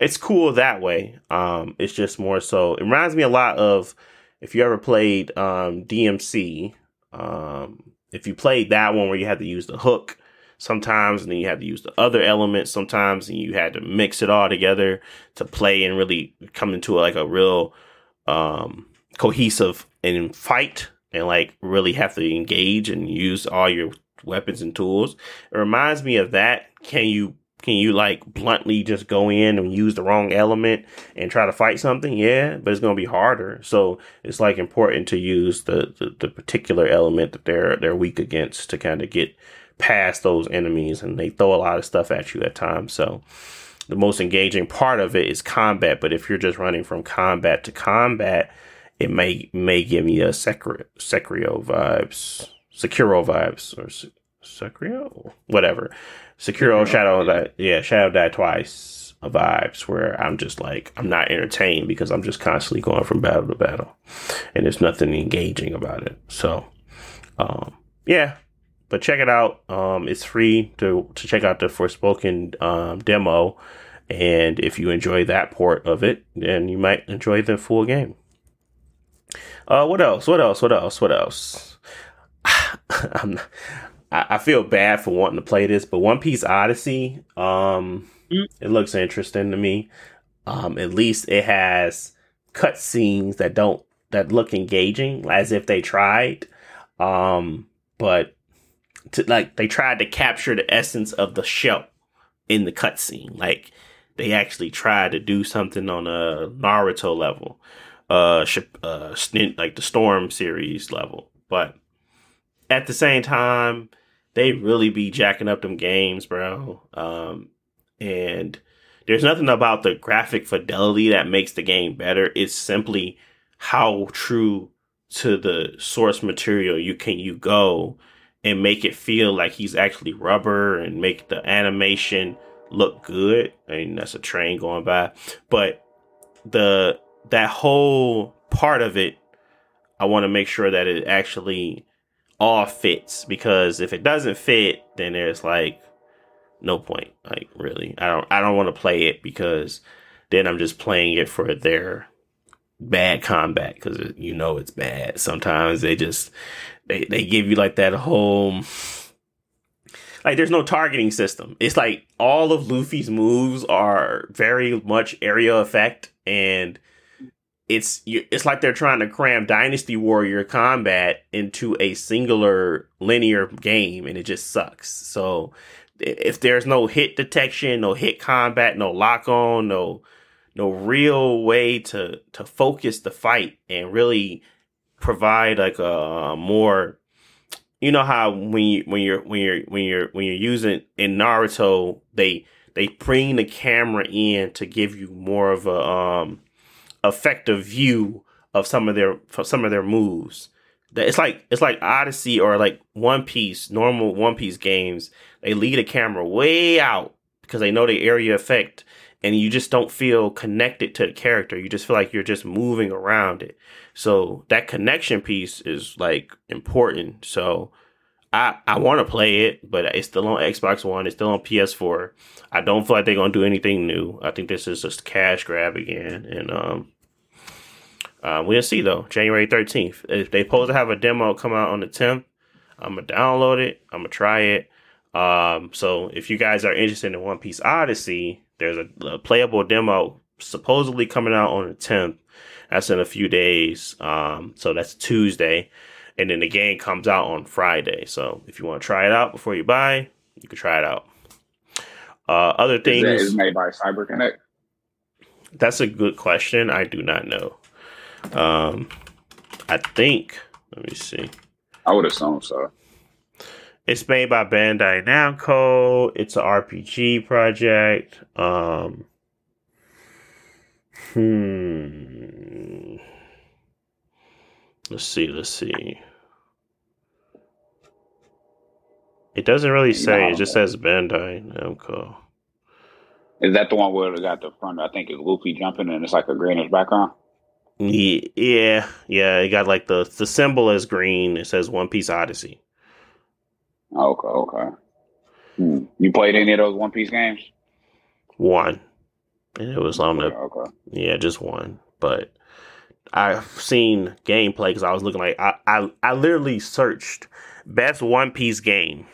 it's cool that way. Um, it's just more so. It reminds me a lot of if you ever played um, DMC. Um, if you played that one where you had to use the hook sometimes, and then you had to use the other elements sometimes, and you had to mix it all together to play and really come into like a real um, cohesive and fight, and like really have to engage and use all your weapons and tools. It reminds me of that. Can you can you like bluntly just go in and use the wrong element and try to fight something? Yeah, but it's going to be harder. So it's like important to use the, the, the particular element that they're they're weak against to kind of get past those enemies. And they throw a lot of stuff at you at times. So the most engaging part of it is combat. But if you're just running from combat to combat, it may may give me a Sekiro vibes, Sekiro vibes, or Sekiro, whatever. Sekiro Shadow that yeah, Shadow Die Twice vibes where I'm just like I'm not entertained because I'm just constantly going from battle to battle, and there's nothing engaging about it. So, um, yeah, but check it out. Um, it's free to to check out the Forspoken um, demo, and if you enjoy that port of it, then you might enjoy the full game. Uh, what else? What else? What else? What else? [sighs] I'm I, I feel bad for wanting to play this, but One Piece Odyssey, um, mm. it looks interesting to me. Um, at least it has cutscenes that don't that look engaging, as if they tried. Um, but to, like they tried to capture the essence of the show in the cutscene. Like they actually tried to do something on a Naruto level, uh, uh, like the Storm series level. But at the same time, they really be jacking up them games, bro. Um, and there's nothing about the graphic fidelity that makes the game better. It's simply how true to the source material you can you go and make it feel like he's actually rubber and make the animation look good. I mean that's a train going by, but the that whole part of it, I want to make sure that it actually all fits because if it doesn't fit, then there's like no point. Like really, I don't I don't want to play it because then I'm just playing it for their bad combat because you know it's bad. Sometimes they just they they give you like that whole like there's no targeting system. It's like all of Luffy's moves are very much area effect and it's it's like they're trying to cram Dynasty Warrior combat into a singular linear game, and it just sucks. So if there's no hit detection, no hit combat, no lock on, no no real way to to focus the fight and really provide like a more you know how when you when you're when you're when you're when you're using in Naruto they they bring the camera in to give you more of a um effective view of some of their some of their moves. That It's like it's like Odyssey or like One Piece, normal One Piece games. They lead a camera way out because they know the area effect, and you just don't feel connected to the character. You just feel like you're just moving around it. So that connection piece is like important. So I I want to play it, but it's still on Xbox One. It's still on PS4. I don't feel like they're gonna do anything new. I think this is just cash grab again, and um, uh, we'll see though. January 13th. If they supposed to have a demo come out on the 10th, I'm gonna download it. I'm gonna try it. Um, so if you guys are interested in One Piece Odyssey, there's a, a, playable demo supposedly coming out on the 10th. That's in a few days. Um, so that's Tuesday, and then the game comes out on Friday. So if you want to try it out before you buy, you can try it out. Uh, other things is made by CyberConnect. That's a good question. I do not know. Um, I think. Let me see. I would assume so. It's made by Bandai Namco. It's an RPG project. Um, hmm. Let's see. Let's see. It doesn't really say. No. It just says Bandai Namco. Is that the one where it got the front? I think it's Luffy jumping and it's like a greenish background. Ye- Yeah, yeah. It got like the the symbol is green. It says One Piece Odyssey. Okay, okay. Hmm. You played any of those One Piece games? One, and it was on the Okay, okay. Yeah, just one. But I've seen gameplay because I was looking like I, I I literally searched best One Piece game,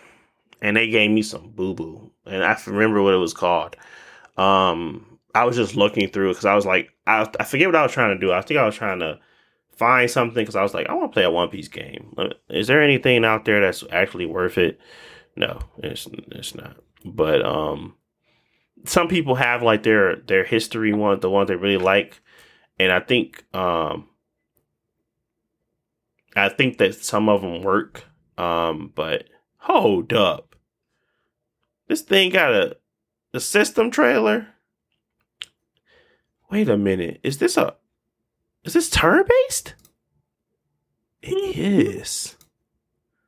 and they gave me some boo boo, and I remember what it was called. Um, I was just looking through because I was like, I I forget what I was trying to do. I think I was trying to find something because I was like, I want to play a One Piece game. Uh, Is there anything out there that's actually worth it? No, it's it's not. But um, some people have like their their history one, the one they really like, and I think um, I think that some of them work. Um, but hold up, this thing got a the system trailer. Wait a minute, is this a is this turn based? It is.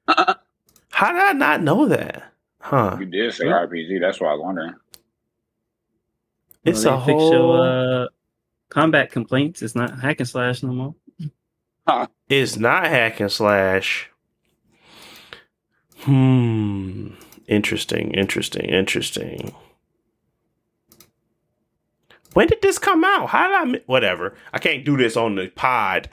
How did I not know that? Huh? You did say RPG. That's why I was wondering. It's Well, a they fixed whole. your, uh, combat complaints. It's not hack and slash no more. Huh. It's not hack and slash. Hmm. Interesting. Interesting. Interesting. When did this come out? How did I? mi- Whatever. I can't do this on the pod.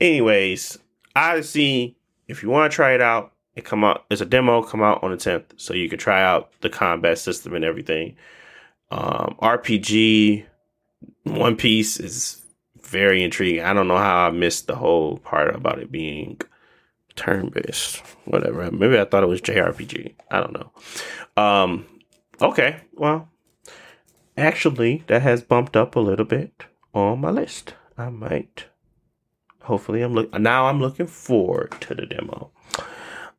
Anyways, Odyssey. If you want to try it out, it come out. It's a demo. Come out on the tenth, so you can try out the combat system and everything. Um, RPG. One Piece is very intriguing. I don't know how I missed the whole part about it being turn based. Whatever. Maybe I thought it was JRPG. I don't know. Um okay. Well actually that has bumped up a little bit on my list. I might hopefully I'm look now I'm looking forward to the demo.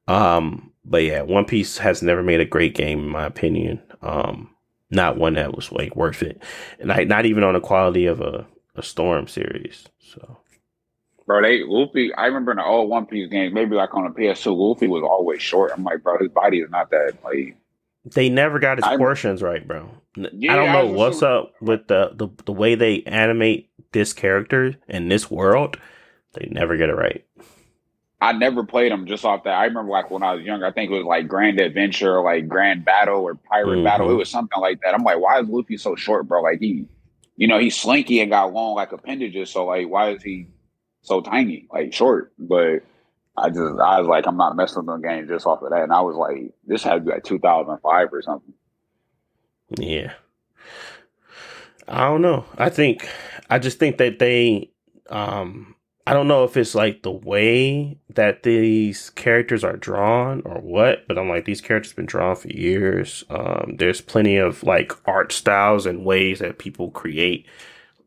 Um but yeah, One Piece has never made a great game in my opinion. Um not one that was like worth it. And I, not even on the quality of a, a Storm series. So Bro, they Luffy. I remember in the old One Piece games, maybe like on the PS2, Luffy was always short. I'm like, bro, his body is not that like. They never got his I'm- portions right, bro. Yeah, I don't know was what's up with the, the the way they animate this character in this world. They never get it right. I never played them just off that. I remember like when I was younger, I think it was like Grand Adventure, or like Grand Battle, or Pirate Mhm. Battle. It was something like that. I'm like, why is Luffy so short, bro? Like he, you know, he's slinky and got long like appendages. So like, why is he so tiny, like short? But I just, I was like, I'm not messing with the game just off of that. And I was like, this had to be like 2005 or something. Yeah. I don't know. I think I just think that they um I don't know if it's like the way that these characters are drawn or what, but I'm like these characters have been drawn for years. Um there's plenty of like art styles and ways that people create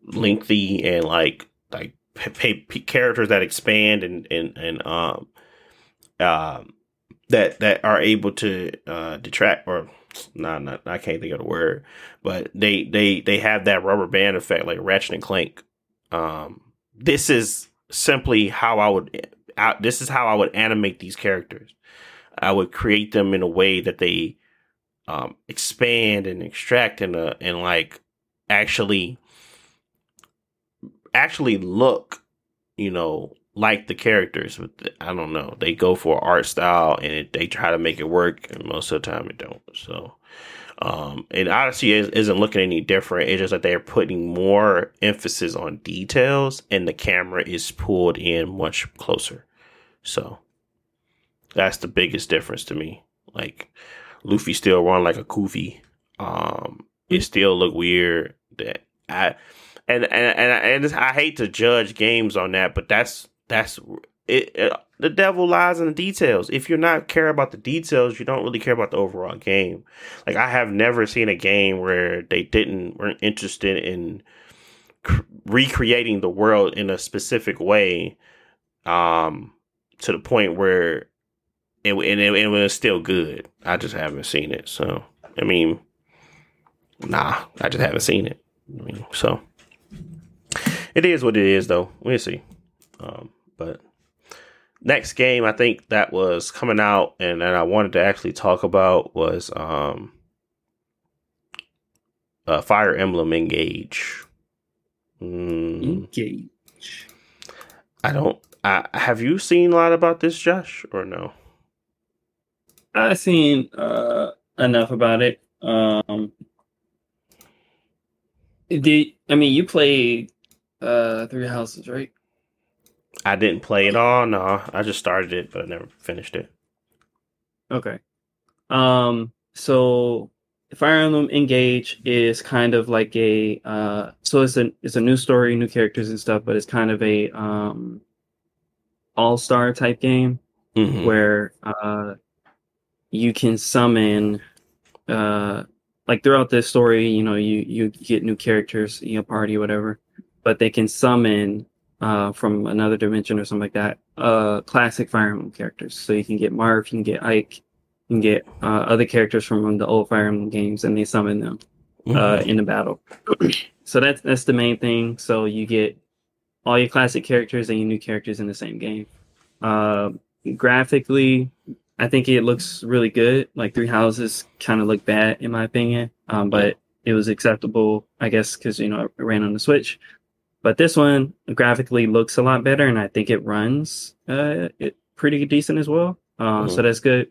lengthy and like like characters that expand and and and um um that that are able to uh detract or nah, not I can't think of the word, but they they they have that rubber band effect like Ratchet and Clank. Um, this is simply how I would. I, this is how I would animate these characters. I would create them in a way that they um, expand and extract and uh, and like actually actually look, you know, like the characters. But I don't know. They go for art style and it, they try to make it work, and most of the time it don't. So, um, and Odyssey is, isn't looking any different. It's just that they're putting more emphasis on details, and the camera is pulled in much closer. So, that's the biggest difference to me. Like, Luffy still run like a goofy. Um, it still look weird. That I and and and, and I hate to judge games on that, but that's that's it, it. The devil lies in the details. If you're not care about the details, you don't really care about the overall game. Like I have never seen a game where they didn't weren't interested in cr- recreating the world in a specific way, um, to the point where it and it, it was still good. I just haven't seen it. So I mean, nah, I just haven't seen it. I mean, so it is what it is, though. We'll see. Um, but next game I think that was coming out and that I wanted to actually talk about was um uh, Fire Emblem Engage. Mm, Engage. I don't. I, have you seen a lot about this, Josh, or no? I've seen uh, enough about it. Um, did I mean you played uh, Three Houses, right? I didn't play it all. No, I just started it, but I never finished it. Okay. Um. So Fire Emblem Engage is kind of like a uh, so it's a it's a new story, new characters and stuff, but it's kind of a um, all star type game Mhm. where uh, you can summon uh, like throughout this story, you know, you you get new characters in your party, whatever, but they can summon uh, from another dimension or something like that. Uh, classic Fire Emblem characters, so you can get Marth, you can get Ike, you can get uh, other characters from the old Fire Emblem games, and they summon them uh, Mhm. in the battle. [clears throat] so that's that's the main thing. So you get all your classic characters and your new characters in the same game. Uh, graphically, I think it looks really good. Like Three Houses kind of look bad in my opinion, um, but it was acceptable, I guess, because you know it ran on the Switch. But this one graphically looks a lot better, and I think it runs uh, it pretty decent as well. Uh, So Mhm. that's good.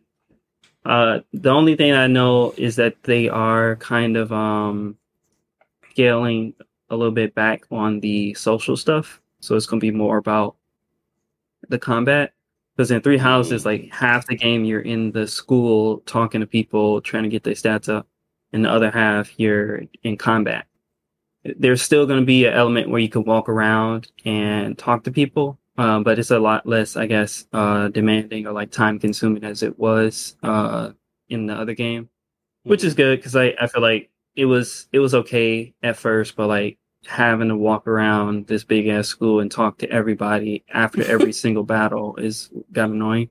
Uh, the only thing I know is that they are kind of um, scaling a little bit back on the social stuff. So it's going to be more about the combat. Because in Three Houses, like half the game you're in the school talking to people, trying to get their stats up, and the other half you're in combat. There's still going to be an element where you can walk around and talk to people, um, but it's a lot less, I guess, uh, demanding or like time consuming as it was uh, in the other game, which is good because I, I feel like it was it was okay at first, but like having to walk around this big ass school and talk to everybody after every [laughs] single battle is got annoying.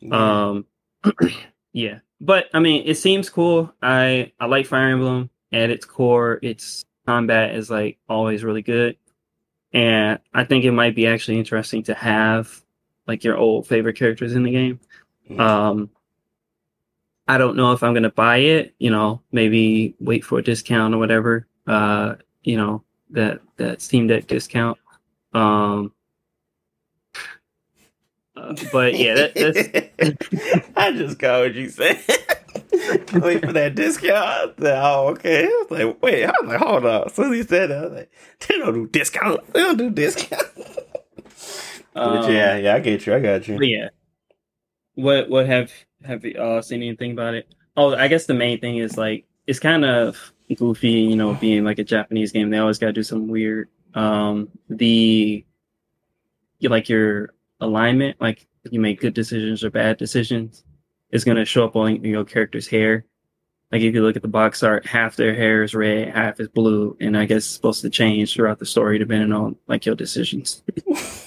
Yeah. Um, [clears throat] yeah, but I mean, it seems cool. I I like Fire Emblem at its core. Its combat is like always really good, and I think it might be actually interesting to have like your old favorite characters in the game. Mhm. Um, I don't know if I'm gonna buy it. You know, maybe wait for a discount or whatever. Uh, you know that that Steam Deck discount. Um, uh, but yeah, that, that's [laughs] I just got what you said. Wait for that discount. Said, oh, okay. I was like, wait, I was like, hold on. As soon as he said that, I was like, they don't do discount. They don't do discount. [laughs] but um, yeah, yeah, I get you. I got you. Yeah. What what have have you uh, seen anything about it? Oh, I guess the main thing is like it's kind of goofy, you know, being like a Japanese game. They always got to do some weird. Um, the you like your alignment, like if you make good decisions or bad decisions, is going to show up on your character's hair. Like if you look at the box art, half their hair is red, half is blue, and I guess it's supposed to change throughout the story depending on like your decisions. [laughs]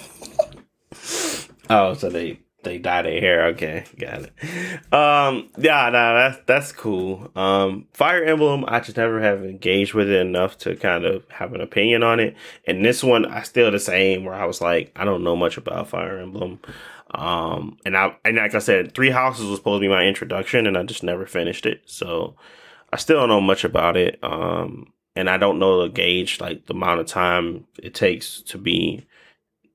Oh, so they they dye their hair. Okay, got it. Um, yeah, no, that's that's cool. Um, Fire Emblem, I just never have engaged with it enough to kind of have an opinion on it. And this one, I still the same. Where I was like, I don't know much about Fire Emblem. Um, and I and like I said, Three Houses was supposed to be my introduction, and I just never finished it. So I still don't know much about it. Um, and I don't know the gauge, like the amount of time it takes to be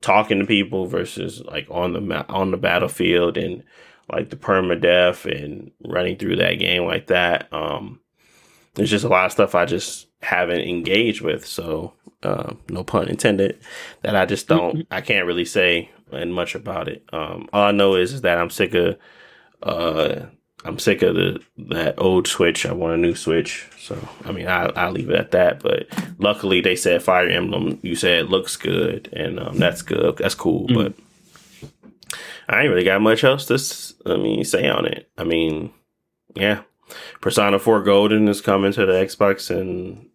talking to people versus like on the ma- on the battlefield and like the permadeath and running through that game like that. Um, there's just a lot of stuff I just haven't engaged with. So, uh, no pun intended. That I just don't. I can't really say and much about it. Um, all I know is, is that I'm sick of. Uh, I'm sick of the that old Switch. I want a new Switch. So I mean, I I'll leave it at that. But luckily, they said Fire Emblem. You said looks good, and um, that's good. That's cool. Mm. But I ain't really got much else to I mean say on it. I mean, yeah, Persona Four Golden is coming to the Xbox, and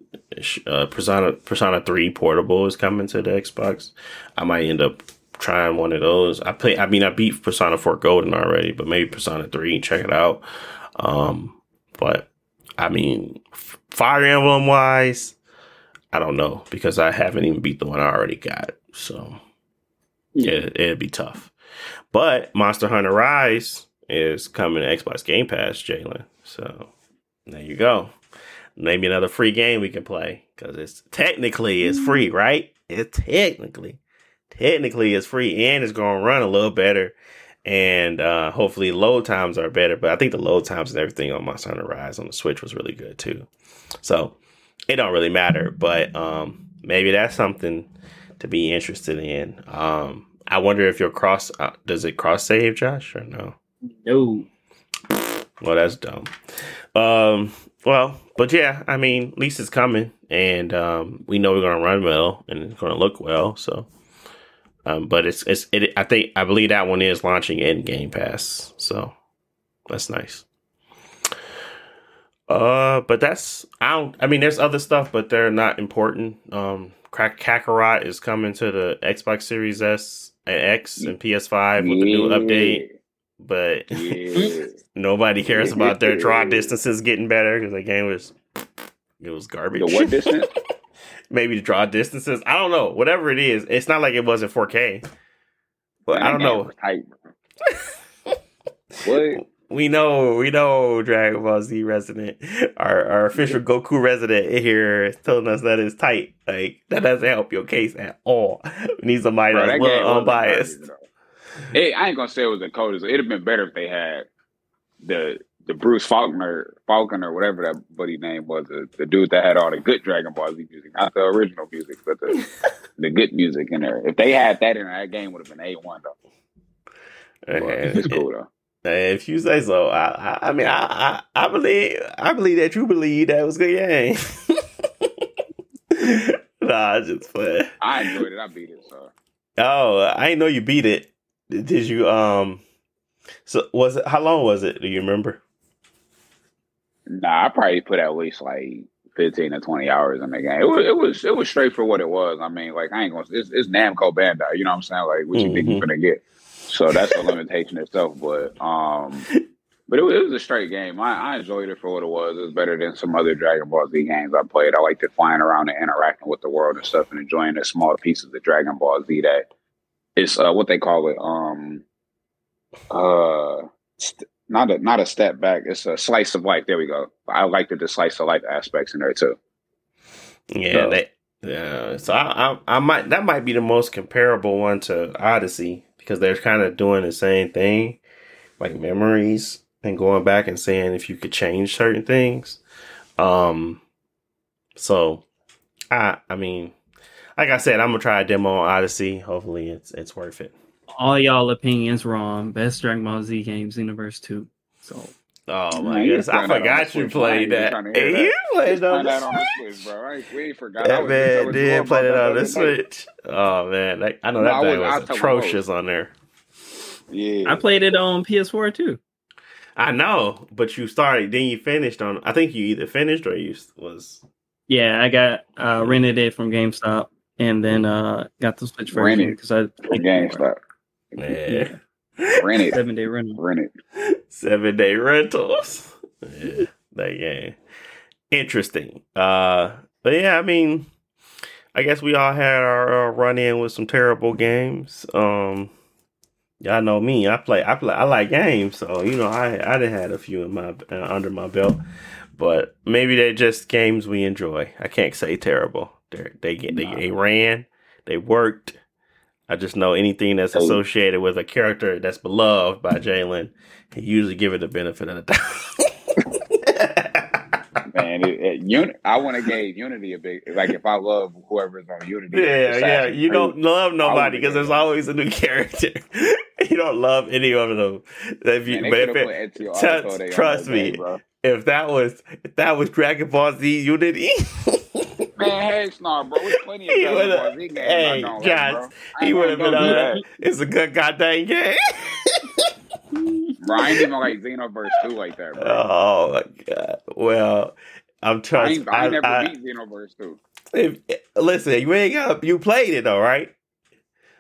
uh, Persona Persona Three Portable is coming to the Xbox. I might end up trying one of those. I play. I mean, I beat Persona Four Golden already, but maybe Persona Three. Check it out. Um, but I mean, Fire Emblem wise, I don't know because I haven't even beat the one I already got. So Yeah, it, it'd be tough. But Monster Hunter Rise is coming to Xbox Game Pass, Jalen. So there you go. Maybe another free game we can play because it's technically it's free, right? It's technically, technically it's free and it's going to run a little better, and uh, hopefully load times are better. But I think the load times and everything on Monster Hunter Rise on the Switch was really good too. So it don't really matter, but um, maybe that's something to be interested in. Um, I wonder if your cross uh, does it cross save, Josh, or no? No. Well, that's dumb. Um, well, but yeah, I mean, at least it's coming, and um, we know we're gonna run well and it's gonna look well. So, um, but it's it's it. I think I believe that one is launching in Game Pass, so that's nice. Uh, but that's I don't. I mean, there's other stuff, but they're not important. Um, Crack Kakarot is coming to the Xbox Series S and X and PS5 with the new update, but Yeah. [laughs] nobody cares about their draw [laughs] distances getting better because the game was it was garbage. the what distance? [laughs] Maybe to draw distances. I don't know. Whatever it is, it's not like it wasn't 4K. But I don't know. Tight, [laughs] what? We know, we know Dragon Ball Z resident, our our official Goku resident here is telling us that it's tight. Like that doesn't help your case at all. We need somebody Bro, that's that a game little wasn't unbiased. It, I ain't gonna say it was the coldest. It'd have been better if they had the the Bruce Faulkner, Faulconer, whatever that buddy name was, the, the dude that had all the good Dragon Ball Z music, not the original music, but the [laughs] the good music in there. If they had that in there, that game would have been a one though. But And- it's cool though. If you say so, I, I, I mean, I, I, I believe, I believe that you believe that was a good game. [laughs] nah, I just play. I enjoyed it. I beat it. So Oh, I didn't know you beat it. Did you? Um, so was it? How long was it? Do you remember? Nah, I probably put at least like fifteen to twenty hours in the game. It was it was it was straight for what it was. I mean, like I ain't gonna. It's, it's Namco Bandai. You know what I'm saying? Like what you think Mhm. you're gonna get. So that's a limitation itself. But um, but it was, it was a straight game. I, I enjoyed it for what it was. It was better than some other Dragon Ball Z games I played. I liked it flying around and interacting with the world and stuff, and enjoying the small pieces of Dragon Ball Z that it's uh, what they call it. Um, uh, st- not a not a step back. It's a slice of life. There we go. I like the slice of life aspects in there too. Yeah, So- they, yeah. So I, I, I might that might be the most comparable one to Odyssey because they're kind of doing the same thing, like memories and going back and saying if you could change certain things. Um, so I, I mean, like I said, I'm gonna try a demo on Odyssey. Hopefully, it's it's worth it. All y'all opinions wrong. Best Dragon Ball Z games, Xenoverse Two. So Oh my you goodness, I playing that on forgot you played that. trying to hear Hey, that. you played on the that on the Switch. Switch, bro. Right? We ain't forgot. That man telling did play it on the. Switch. Oh man, like, I know No, that I thing was- was was talking about atrocious on there. Yeah, I played it on PS4 too. I know, but you started, then you finished on. I think you either finished or you was. Yeah, I got uh, rented it from GameStop and then uh, got the Switch version Rented because I from GameStop. Yeah. [laughs] Rent it, seven day rental. rent it. Seven day rentals. Yeah, that game. Interesting. Uh, but yeah, I mean, I guess we all had our uh, run in with some terrible games. Um, y'all know me. I play. I play. I like games, so you know, I I done had a few in my uh, under my belt. But maybe they're just games we enjoy. I can't say terrible. They're, they get they, Nah. they ran, they worked. I just know anything that's associated with a character that's beloved by Jalen, he usually give it the benefit of the doubt. [laughs] Man, it, it, Uni- I want to gave Unity a big like if I love whoever's on Unity. yeah, yeah. You don't love nobody because there's always a new [laughs] character. you don't love any of them. If you, Man, but if, it, Ezio trust- Auditore on trust that me. game, if that was if that was Dragon Ball Z Unity, [laughs] Man, heck no, bro. There's plenty of [laughs] He Ball Z games hey, I don't like, Josh, bro. I he would have been on that. that. It's a good goddamn game. [laughs] Bro, I ain't even like Xenoverse 2 like that, bro. oh my god. Well, I'm I trying. ain't, I ain't never beat Xenoverse 2. if, listen, you ain't got you played it though, right?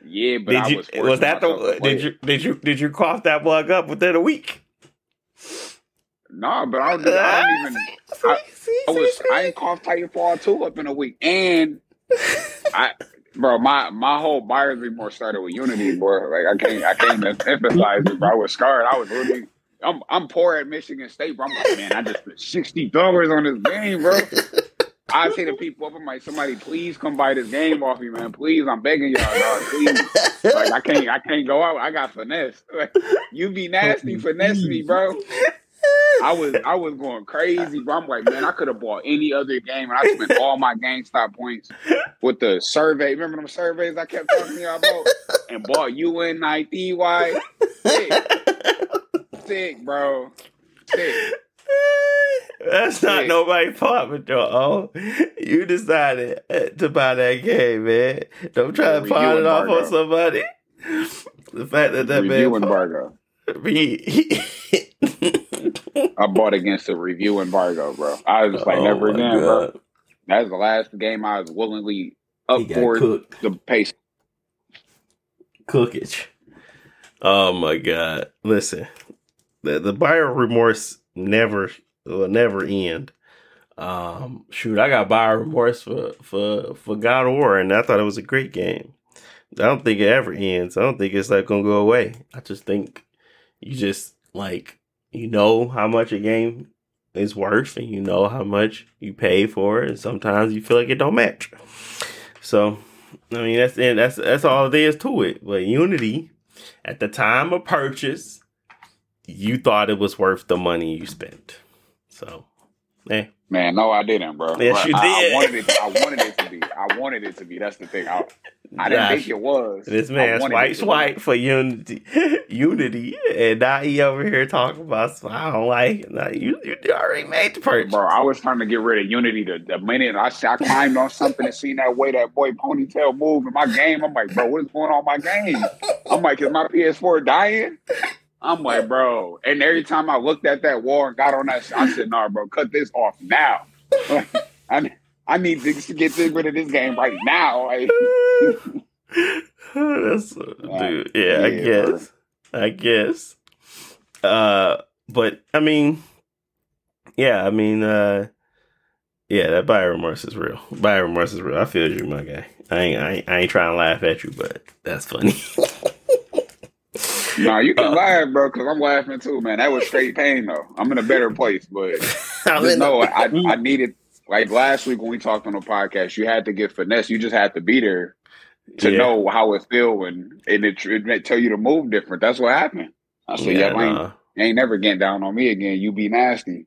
Yeah, but did I you was was, that the did you did you did you cough that bug up within a week? Nah, but I, was, I don't even. [laughs] I- See, see, I was see, I ain't coughed Titanfall 2 up in a week. And [laughs] I bro, my my whole buyer's remorse started with Unity, bro. Like I can't I can't emphasize it, bro. I was scarred. I was really I'm I'm poor at Michigan State, bro. I'm like, man, I just spent sixty dollars on this game, bro. I say to people up, I'm like, somebody please come buy this game off me, man. Please, I'm begging y'all, dog. Please. Like I can't I can't go out. I got finesse. Like, [laughs] you be nasty, finesse me, bro. I was I was going crazy, bro. I'm like, man, I could have bought any other game, and I spent all my GameStop points with the survey. Remember them surveys I kept talking to y'all about, and bought UNITY. Sick, sick, bro. Sick. That's not Sick. nobody's fault, but yo, oh, you decided uh, to buy that game, man. Don't try to pawn it off on somebody. The fact that that review man embargo. [laughs] He- I bought against the review embargo, bro. I was just like, Oh never again, bro. That's the last game I was willingly up for cooked. the pace. cookage. Oh my god! Listen, the the buyer remorse never will never end. Um, shoot, I got buyer remorse for for for God of War, and I thought it was a great game. I don't think it ever ends. I don't think it's like gonna go away. I just think you just like you know how much a game is worth, and you know how much you pay for it, and sometimes you feel like it don't match. So I mean, that's and that's that's all there is to it. But Unity, at the time of purchase, you thought it was worth the money you spent. So, eh. Man, no, I didn't, bro. Yes, Bro, you I, did. I wanted it. I wanted it to be. [laughs] I wanted it to be. That's the thing. I, I didn't Gosh. think it was. This I man wanted swipe it to swipe for Unity, [laughs] Unity, and now he over here talking about I don't like. it. You you already made the purchase. Bro, I was trying to get rid of Unity the, the minute I, I climbed on something and seen that way that boy ponytail move in my game. I'm like, bro, what is going on my game? I'm like, is my PS4 dying? I'm like, bro. And every time I looked at that wall and got on that, I said, nah, bro, cut this off now. [laughs] I, I need to get rid of this game right now. [laughs] That's dude. Yeah, I Yeah, guess. I guess. Uh, but I mean, yeah, I mean, uh, yeah, that buyer remorse is real. Buyer remorse is real. I feel you, my guy. I ain't, I ain't, I ain't trying to laugh at you, but that's funny. nah, you can Uh, laugh, bro, because I'm laughing too, man. That was straight pain, though. I'm in a better place, but [laughs] just know I, I [laughs] needed, like last week when we talked on the podcast, you had to get finesse. You just had to be there to Yeah. know how it feel and, and it, it may tell you to move different. That's what happened. I said, yeah, I ain't, ain't never getting down on me again. You be nasty.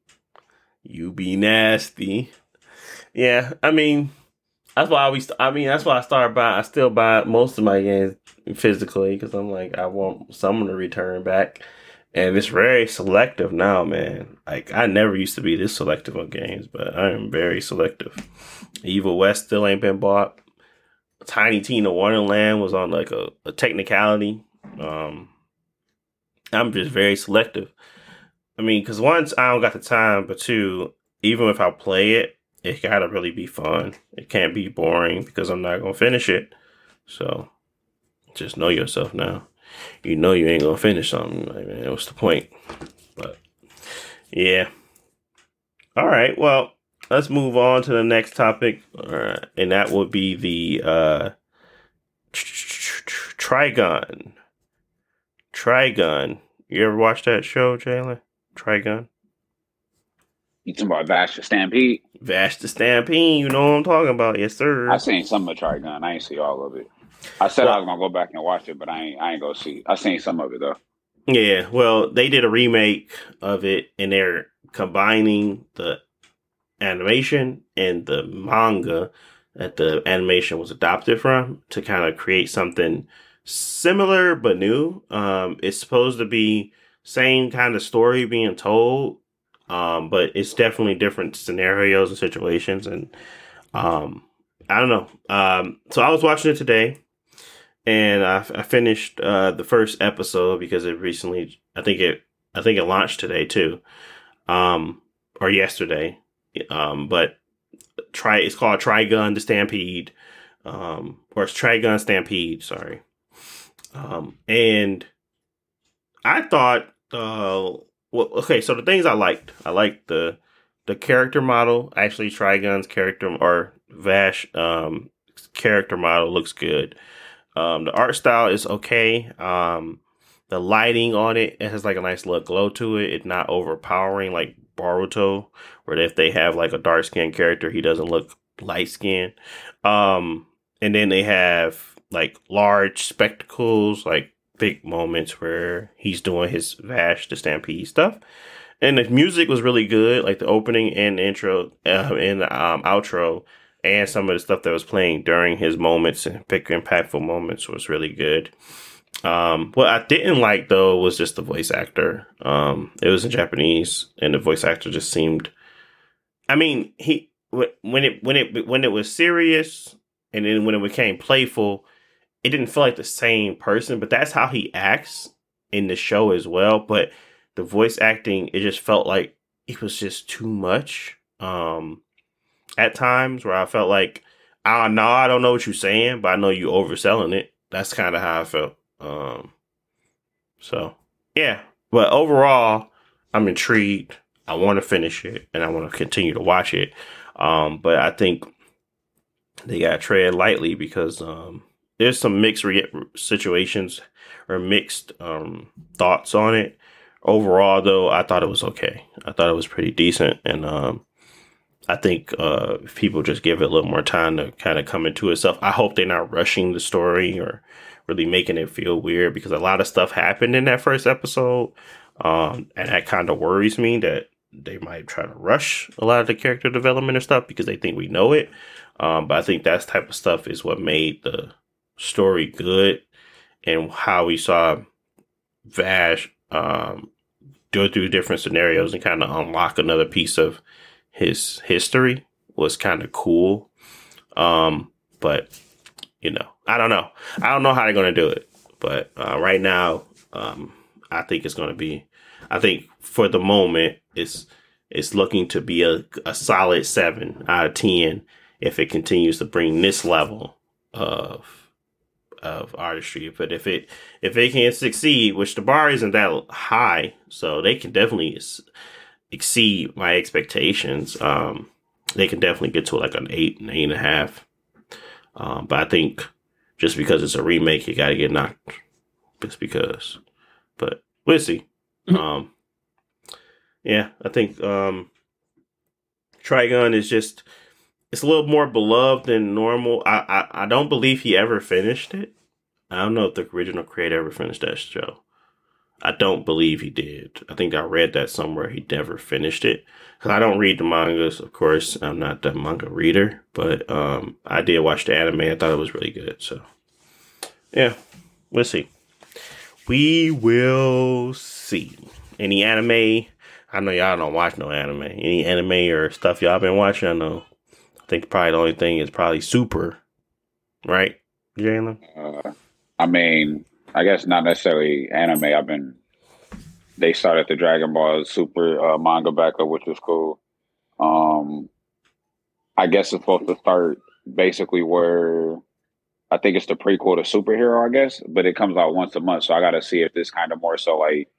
You be nasty. Yeah, I mean, that's why we. St- I mean, that's why I started by. I still buy most of my games physically because I'm like, I want someone to return back, and it's very selective now, man. Like I never used to be this selective on games, but I am very selective. Evil West still ain't been bought. Tiny Tina Wonderland was on like a, a technicality. Um, I'm just very selective. I mean, because once I don't got the time, but two, even if I play it, it gotta really be fun. It can't be boring because I'm not gonna finish it. So, just know yourself now. You know you ain't gonna finish something. Like, man, what's the point? But yeah. All right. Well, let's move on to the next topic, and that would be the uh, Trigun. Trigun. You ever watch that show, Jalen? Trigun. You talking about Vash the Stampede? Vash the Stampede, you know what I'm talking about, yes sir. I seen some of Trigun. I ain't see all of it. I said I was gonna go back and watch it, but I ain't. I ain't go see. I seen some of it though. Yeah, well, they did a remake of it, and they're combining the animation and the manga that the animation was adopted from to kind of create something similar but new. Um, it's supposed to be same kind of story being told, um, but it's definitely different scenarios and situations, and um, I don't know. Um, so I was watching it today and I, I finished uh, the first episode because it recently. I think it. I think it launched today too, um, or yesterday. Um, but try. It's called Trigun the Stampede, um, or it's Trigun Stampede. Sorry. Um, and I thought, uh, well, okay. So the things I liked, I liked the the character model. Actually, Trigun's character or Vash um character model looks good. Um, the art style is okay. Um, the lighting on it, it has like a nice little glow to it. It's not overpowering like Boruto, where if they have like a dark skinned character, he doesn't look light skinned. Um, and then they have like large spectacles, like big moments where he's doing his Vash the Stampede stuff. And the music was really good, like the opening and intro uh, and the um, outro, and some of the stuff that was playing during his moments and big impactful moments was really good. Um, what I didn't like though was just the voice actor. Um, it was in Japanese, and the voice actor just seemed. I mean, he when it when it when it was serious, and then when it became playful, it didn't feel like the same person. But that's how he acts in the show as well. But the voice acting, it just felt like it was just too much. Um, at times where I felt like, I know I don't know what you're saying, but I know you overselling it. That's kind of how I felt. Um, so yeah, but overall, I'm intrigued. I want to finish it and I want to continue to watch it. Um, but I think they got to tread lightly because um, there's some mixed re- situations or mixed um, thoughts on it. Overall, though, I thought it was okay. I thought it was pretty decent, and um, I think uh, if people just give it a little more time to kind of come into itself, I hope they're not rushing the story or really making it feel weird because a lot of stuff happened in that first episode, um, and that kind of worries me that they might try to rush a lot of the character development and stuff because they think we know it. Um, but I think that type of stuff is what made the story good and how we saw Vash um, go through different scenarios and kind of unlock another piece of his history was kind of cool. Um, but you know, I don't know. I don't know how they're to do it. But uh, right now, um, I think it's to be. I think for the moment, it's it's looking to be a, a solid seven out of ten if it continues to bring this level of of artistry. But if it if it can succeed, which the bar isn't that high, so they can definitely exceed my expectations. Um, they can definitely get to like an eight, an eight and a half. Um, but I think just because it's a remake, you got to get knocked. Just because, but we'll see. Mm-hmm. Um, yeah, I think um, Trigun is just it's a little more beloved than normal. I, I, I don't believe he ever finished it. I don't know if the original creator ever finished that show. I don't believe he did. I think I read that somewhere. He never finished it. Cause I don't read the mangas, of course. I'm not the manga reader, but um, I did watch the anime. I thought it was really good. So, yeah, we'll see. We will see. Any anime? I know y'all don't watch no anime. Any anime or stuff y'all been watching? I know I think probably the only thing is probably Super, right, Jalen? Uh, I mean, I guess not necessarily anime. I've been they started the Dragon Ball Super uh, manga back up, which was cool. Um, I guess it's supposed to start basically where I think it's the prequel to Superhero, I guess, but it comes out once a month. So I got to see if this kind of more so like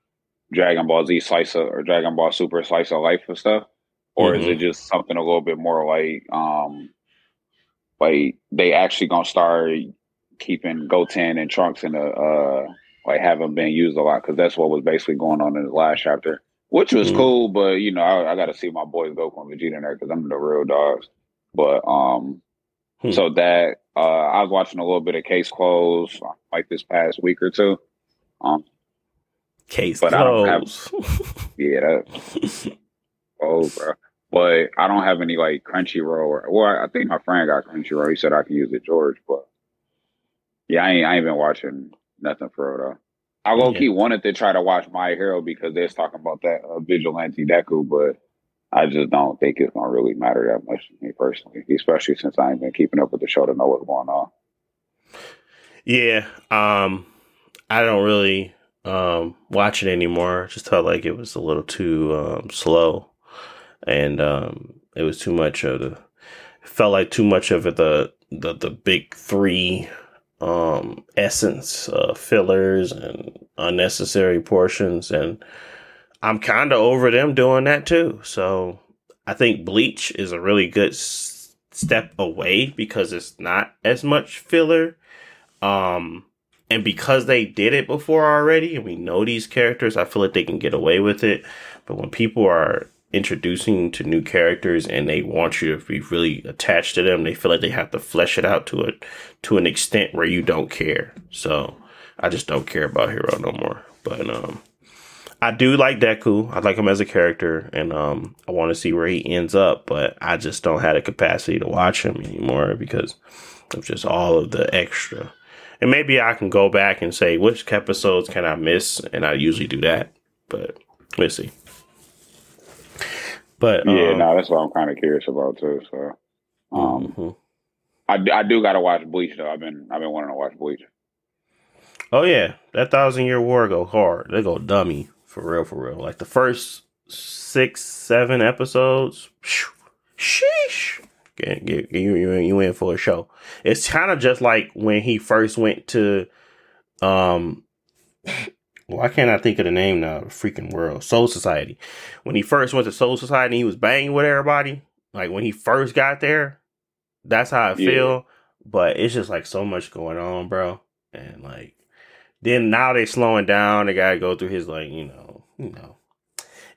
Dragon Ball Z slice of, or Dragon Ball Super slice of life and stuff or mm-hmm. is it just something a little bit more like um like they actually gonna start keeping Goten and Trunks in a uh like haven't been used a lot because that's what was basically going on in the last chapter, which was mm-hmm. cool. But you know, I, I got to see my boys Goku and Vegeta in there because I'm the real dogs. But um, hmm. so that uh, I was watching a little bit of Case Closed like this past week or two. Um, Case but Closed. I don't have, [laughs] yeah, that, oh, bro. But I don't have any like Crunchyroll. Or, well, I think my friend got Crunchyroll. He said I can use it, George. But yeah, I ain't, I ain't been watching nothing for it though. I low key yeah. wanted to try to watch My Hero because they're talking about that uh, vigilante Deku, but I just don't think it's gonna really matter that much to me personally, especially since I ain't been keeping up with the show to know what's going on. Yeah, um, I don't really um, watch it anymore. Just felt like it was a little too um, slow and um, it was too much of the felt like too much of the the, the big three um, essence uh, fillers and unnecessary portions and i'm kind of over them doing that too so i think bleach is a really good step away because it's not as much filler. Um, and because they did it before already, and we know these characters, I feel like they can get away with it. But when people are introducing to new characters and they want you to be really attached to them, they feel like they have to flesh it out to it to an extent where you don't care. So I just don't care about Hero no more. But um I do like Deku. I like him as a character, and um, I want to see where he ends up. But I just don't have the capacity to watch him anymore because of just all of the extra. And maybe I can go back and say which episodes can I miss, and I usually do that. But we'll see. But Yeah, um, no, that's what I'm kind of curious about too. So, um, mhm. I, I do got to watch Bleach though. I've been I've been wanting to watch Bleach. Oh yeah, that thousand year war go hard. They go dummy for real, for real. Like the first six, seven episodes. Sheesh. Get, get, get you, you, you in for a show. It's kind of just like when he first went to, um, why can't I think of the name now? The freaking world, Soul Society. When he first went to Soul Society, he was banging with everybody. Like when he first got there, that's how I Yeah. feel. But it's just like so much going on, bro. And like then now they slowing down. They gotta go through his like, you know, you know.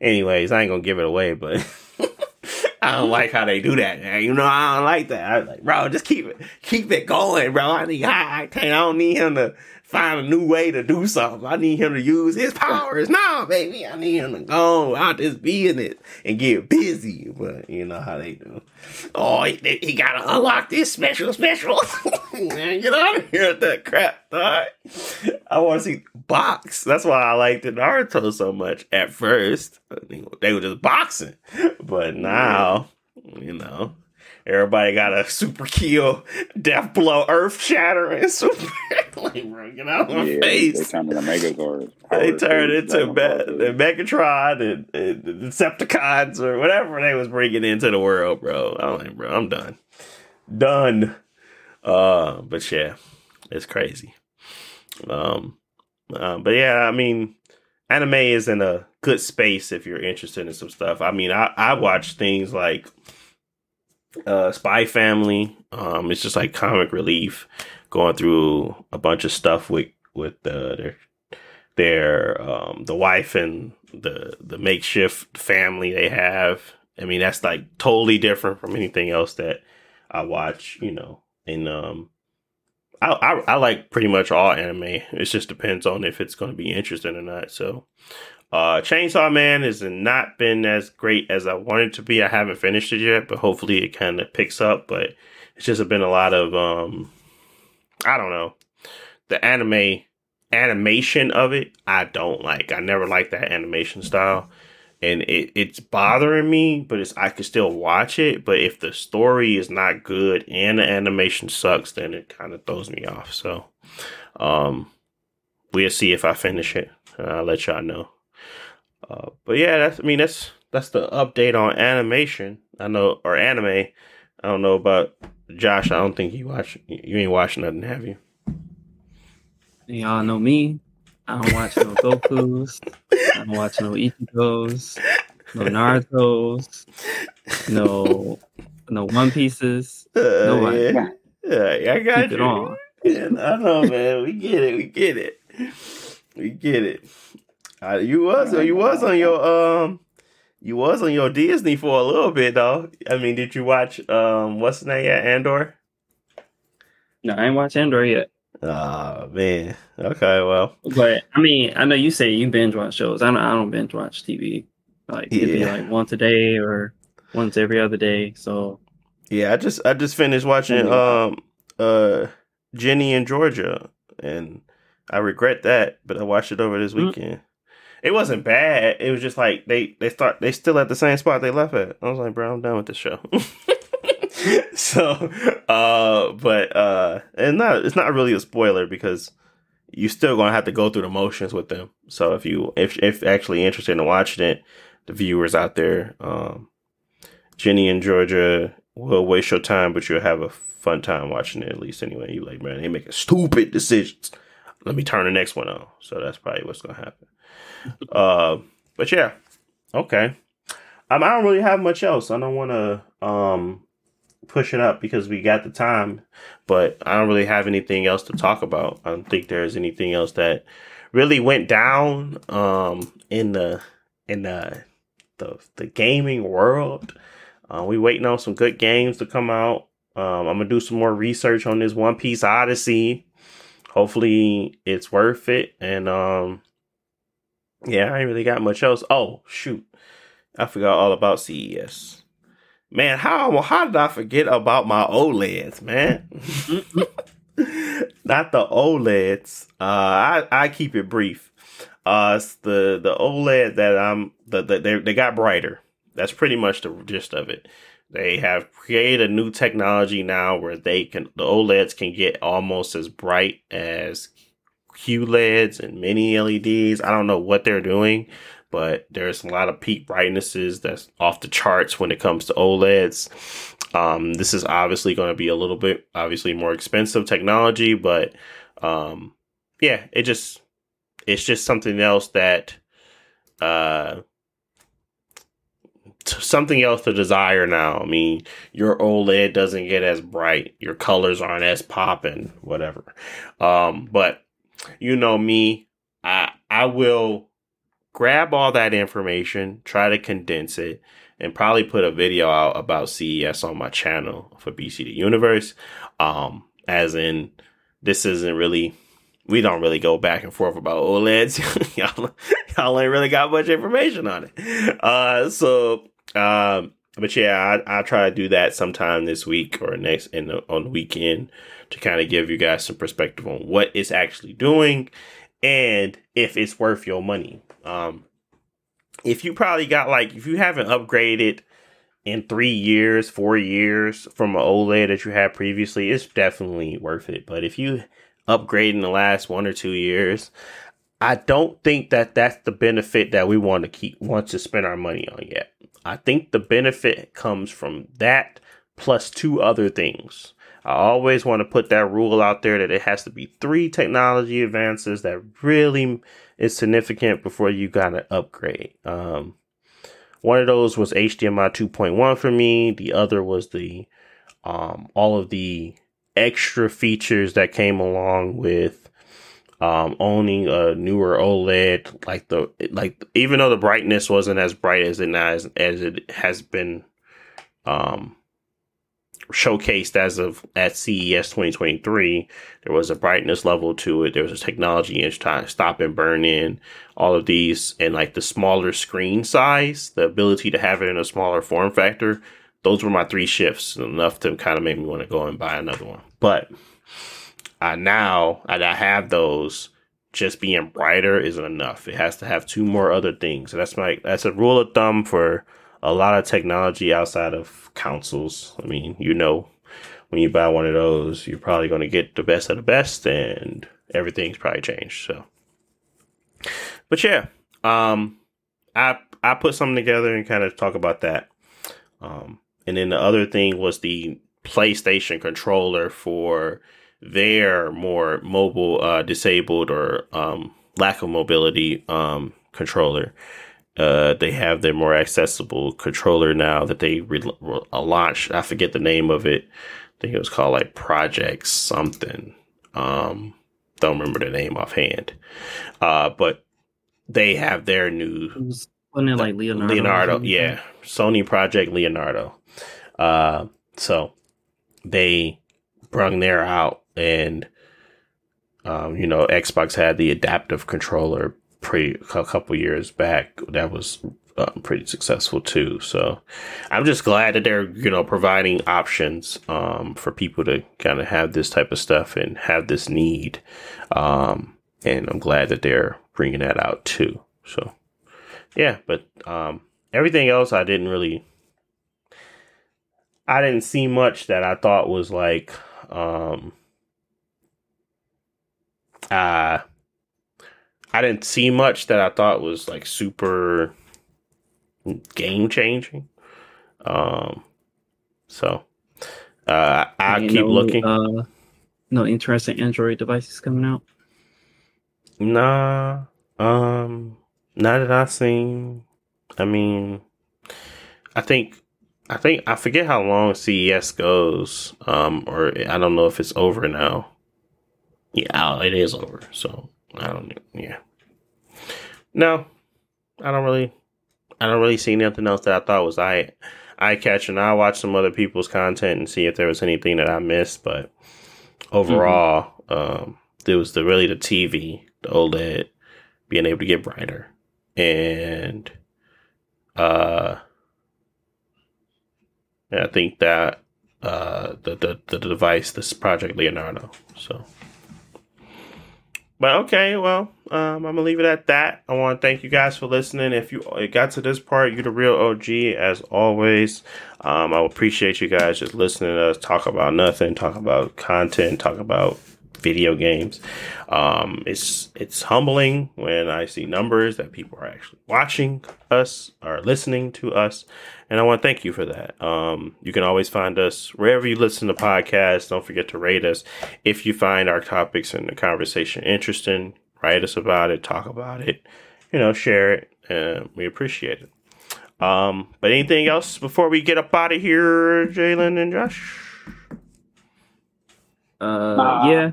Anyways, I ain't gonna give it away, but [laughs] I don't like how they do that. Man. You know, I don't like that. I was like, bro, just keep it, keep it going, bro. I need high octane. I don't need him to find a new way to do something. I need him to use his powers. No, baby, I need him to go out this business and get busy. But you know how they do. Oh, he, he gotta unlock this special special. [laughs] Man, get out of here with that crap, dog. I want to see box. That's why I liked the Naruto so much at first. They were just boxing, but now, you know, everybody got a super kill, death blow, earth shattering, [laughs] super. like, bro, get out of my yeah, face. they turned into Megazords. They turned into Dragon Me- the Megatron and, and the Decepticons or whatever they was bringing into the world, bro. I'm like, bro, I'm done, done. Uh, but yeah, it's crazy. Um, uh, but yeah, I mean, anime is in a good space if you're interested in some stuff. I mean, I I watch things like uh Spy Family. Um, it's just like comic relief, going through a bunch of stuff with with uh, their their um the wife and the the makeshift family they have. I mean, that's like totally different from anything else that I watch. You know, and um. I, I, I like pretty much all anime. It just depends on if it's going to be interesting or not. So, uh, Chainsaw Man has not been as great as I wanted to be. I haven't finished it yet, but hopefully it kind of picks up. But it's just been a lot of um, I don't know, the anime animation of it. I don't like. I never liked that animation style, and it, it's bothering me. But it's I could still watch it. But if the story is not good and the animation sucks, then it kind of throws me off. So, um, we'll see if I finish it. I'll let y'all know. Uh, but yeah, that's I mean that's that's the update on animation. I know or anime. I don't know about Josh. I don't think you watch. You ain't watching nothing, have you? Y'all know me. I don't watch no [laughs] Goku's. I don't watch no Ichigos, no Naruto's, no no One Pieces. Uh, Nobody. yeah. yeah, I got Keep it you. on. Yeah, I know, man. We get it. We get it. We get it. Uh, you was you was on your um you was on your Disney for a little bit though. I mean, did you watch um what's the name? Yeah, Andor. No, I ain't watched Andor yet. Oh man. Okay, well. But I mean, I know you say you binge watch shows. I don't. I don't binge watch TV. Like it'd be like once a day or once every other day. So Yeah, I just I just finished watching um uh Ginny in Georgia and I regret that, but I watched it over this Mm. weekend. It wasn't bad. It was just like they they start they still at the same spot they left at. I was like, bro, I'm done with this show. [laughs] so uh but uh and not it's not really a spoiler because you still gonna have to go through the motions with them. So if you if if actually interested in watching it, the viewers out there, um Ginny and Georgia will waste your time, but you'll have a fun time watching it at least anyway. You like, man, they making stupid decisions. Let me turn the next one on. So that's probably what's gonna happen. Uh, but yeah, okay. Um, I don't really have much else. I don't want to um push it up because we got the time, but I don't really have anything else to talk about. I don't think there's anything else that really went down um, in the in the the, the gaming world. Uh, we waiting on some good games to come out. Um, I'm gonna do some more research on this One Piece Odyssey. Hopefully, it's worth it. And um, yeah, I ain't really got much else. Oh shoot, I forgot all about CES. Man, how how did I forget about my OLEDs, man? [laughs] Not the OLEDs. Uh, I I keep it brief. Uh, the the OLED that I'm the, the they they got brighter. That's pretty much the gist of it. They have created a new technology now where they can the OLEDs can get almost as bright as QLEDs and mini LEDs. I don't know what they're doing, but there's a lot of peak brightnesses that's off the charts when it comes to OLEDs. Um, this is obviously going to be a little bit obviously more expensive technology, but um, yeah, it just it's just something else that uh something else to desire now. I mean, your OLED doesn't get as bright, your colors aren't as popping, whatever. Um, but you know me, I I will grab all that information, try to condense it, and probably put a video out about CES on my channel for BCD Universe. Um, as in, this isn't really we don't really go back and forth about OLEDs. [laughs] y'all, y'all ain't really got much information on it. Uh, so, um, but yeah, I, I try to do that sometime this week or next in the, on the weekend to kind of give you guys some perspective on what it's actually doing and if it's worth your money. Um, if you probably got like, if you haven't upgraded in three years, four years from an OLED that you had previously, it's definitely worth it. But if you upgrade in the last one or two years, I don't think that that's the benefit that we want to keep want to spend our money on yet. I think the benefit comes from that plus two other things. I always want to put that rule out there that it has to be three technology advances that really is significant before you got to upgrade. Um, one of those was HDMI 2.1 for me. The other was the um, all of the extra features that came along with um, owning a newer OLED, like the like even though the brightness wasn't as bright as it as as it has been um, showcased as of at CES 2023, there was a brightness level to it. There was a technology and stop and burn in all of these, and like the smaller screen size, the ability to have it in a smaller form factor those were my three shifts enough to kind of make me want to go and buy another one. But I now I have those, just being brighter isn't enough. It has to have two more other things. And that's my that's a rule of thumb for a lot of technology outside of consoles. I mean, you know, when you buy one of those, you're probably going to get the best of the best, and everything's probably changed. So, but yeah, um, I I put something together and kind of talk about that. Um, and then the other thing was the PlayStation controller for their more mobile uh, disabled or um, lack of mobility um, controller. Uh, they have their more accessible controller now that they re- re- launched. I forget the name of it. I think it was called like Project something. Um, don't remember the name offhand. Uh, but they have their new. Wasn't it like Leonardo? Leonardo, yeah. Sony Project Leonardo. Uh, so they brung their out and um, you know xbox had the adaptive controller a couple years back that was um, pretty successful too. So i'm just glad that they're you know providing options um, for people to kind of have this type of stuff and have this need. Um, and i'm glad that they're bringing that out too. So yeah but um, everything else i didn't really I didn't see much that I thought was like um uh I didn't see much that I thought was like super game changing. Um so uh I keep no, looking. Uh, no interesting Android devices coming out. Nah. Um not that I've seen. I mean I think I think I forget how long CES goes, um, or I don't know if it's over now. Yeah, it is over. So I don't. Yeah. No, I don't really. I don't really see nothing else that I thought was eye eye catching. I watch some other people's content and see if there was anything that I missed, but overall, mm-hmm. um, there was the really the TV, the OLED, being able to get brighter, and uh, I think that uh, the, the the device, this Project Leonardo. So, but okay, well, um, I'm gonna leave it at that. I want to thank you guys for listening. If you got to this part, you're the real OG as always. Um, I appreciate you guys just listening to us talk about nothing, talk about content, talk about video games. Um, it's it's humbling when I see numbers that people are actually watching us or listening to us, and I want to thank you for that. Um, you can always find us wherever you listen to podcasts. Don't forget to rate us if you find our topics and the conversation interesting. Write us about it, talk about it, you know, share it, and we appreciate it. Um, but anything else before we get up out of here, Jalen and Josh? Uh, yeah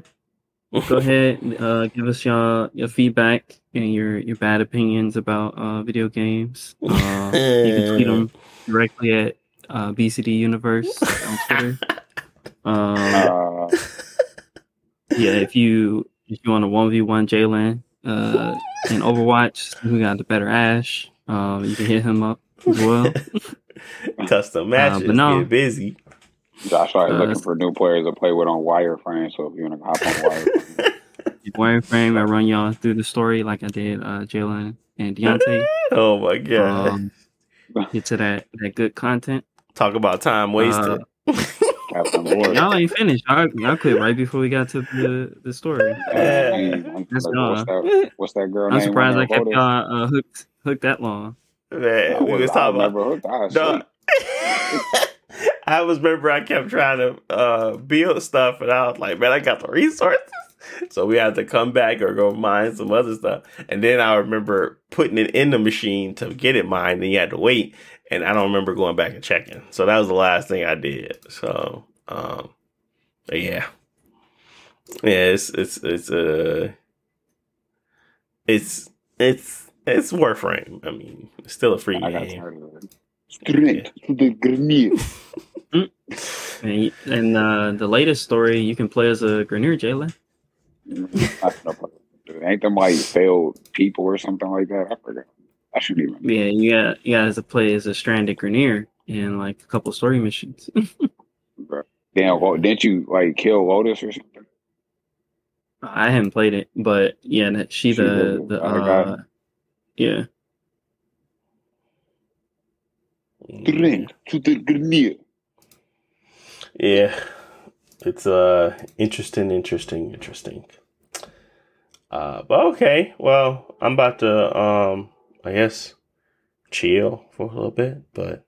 go ahead, uh, give us your your feedback and your your bad opinions about uh, video games. [laughs] Uh, you can tweet them directly at uh, BCD Universe on Twitter. [laughs] Um, uh. yeah, if you if you want a one v one Jalen uh, in Overwatch, who got the better Ashe? Um, you can hit him up as well. [laughs] Custom matches, uh, but no, get busy. Josh started uh, looking for new players to play with on Warframe. So if you want to hop on Warframe, [laughs] Warframe, I run y'all through the story like I did uh, Jalen and Deontay. [laughs] oh my god! Um, get to that that good content. Talk about time wasted. Uh, [laughs] y'all ain't finished. Y'all, y'all quit right before we got to the the story. That's like, what's, that, what's that girl? I'm surprised I kept y'all uh, hooked hooked that long. Man, we was talking about. Hooked, I was remember I kept trying to uh, build stuff, and I was like, man, I got the resources. So we had to come back or go mine some other stuff. And then I remember putting it in the machine to get it mined, and you had to wait. And I don't remember going back and checking. So that was the last thing I did. So, um, yeah, yeah, it's it's it's uh, it's it's it's Warframe. I mean, it's still a free I game. Straight to the grenade. [laughs] and uh, the latest story, you can play as a Grineer, Jalen. Ain't them like failed people or something like that? I forgot. I should even. Yeah, you got you got to play as a stranded Grineer in like a couple story missions. [laughs] Damn, well, didn't you like kill Lotus or something? I haven't played it, but yeah, she, she the the uh, yeah. Drink to the Grineer. Yeah, it's uh interesting, interesting, interesting. Uh, but okay, well, I'm about to um, I guess, chill for a little bit. But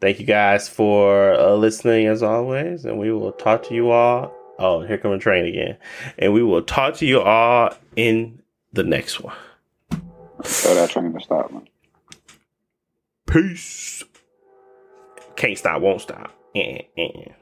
thank you guys for uh, listening as always, and we will talk to you all. Oh, here come a train again, and we will talk to you all in the next one. Tell that train to stop, man. Peace. Can't stop, won't stop. Eh, eh.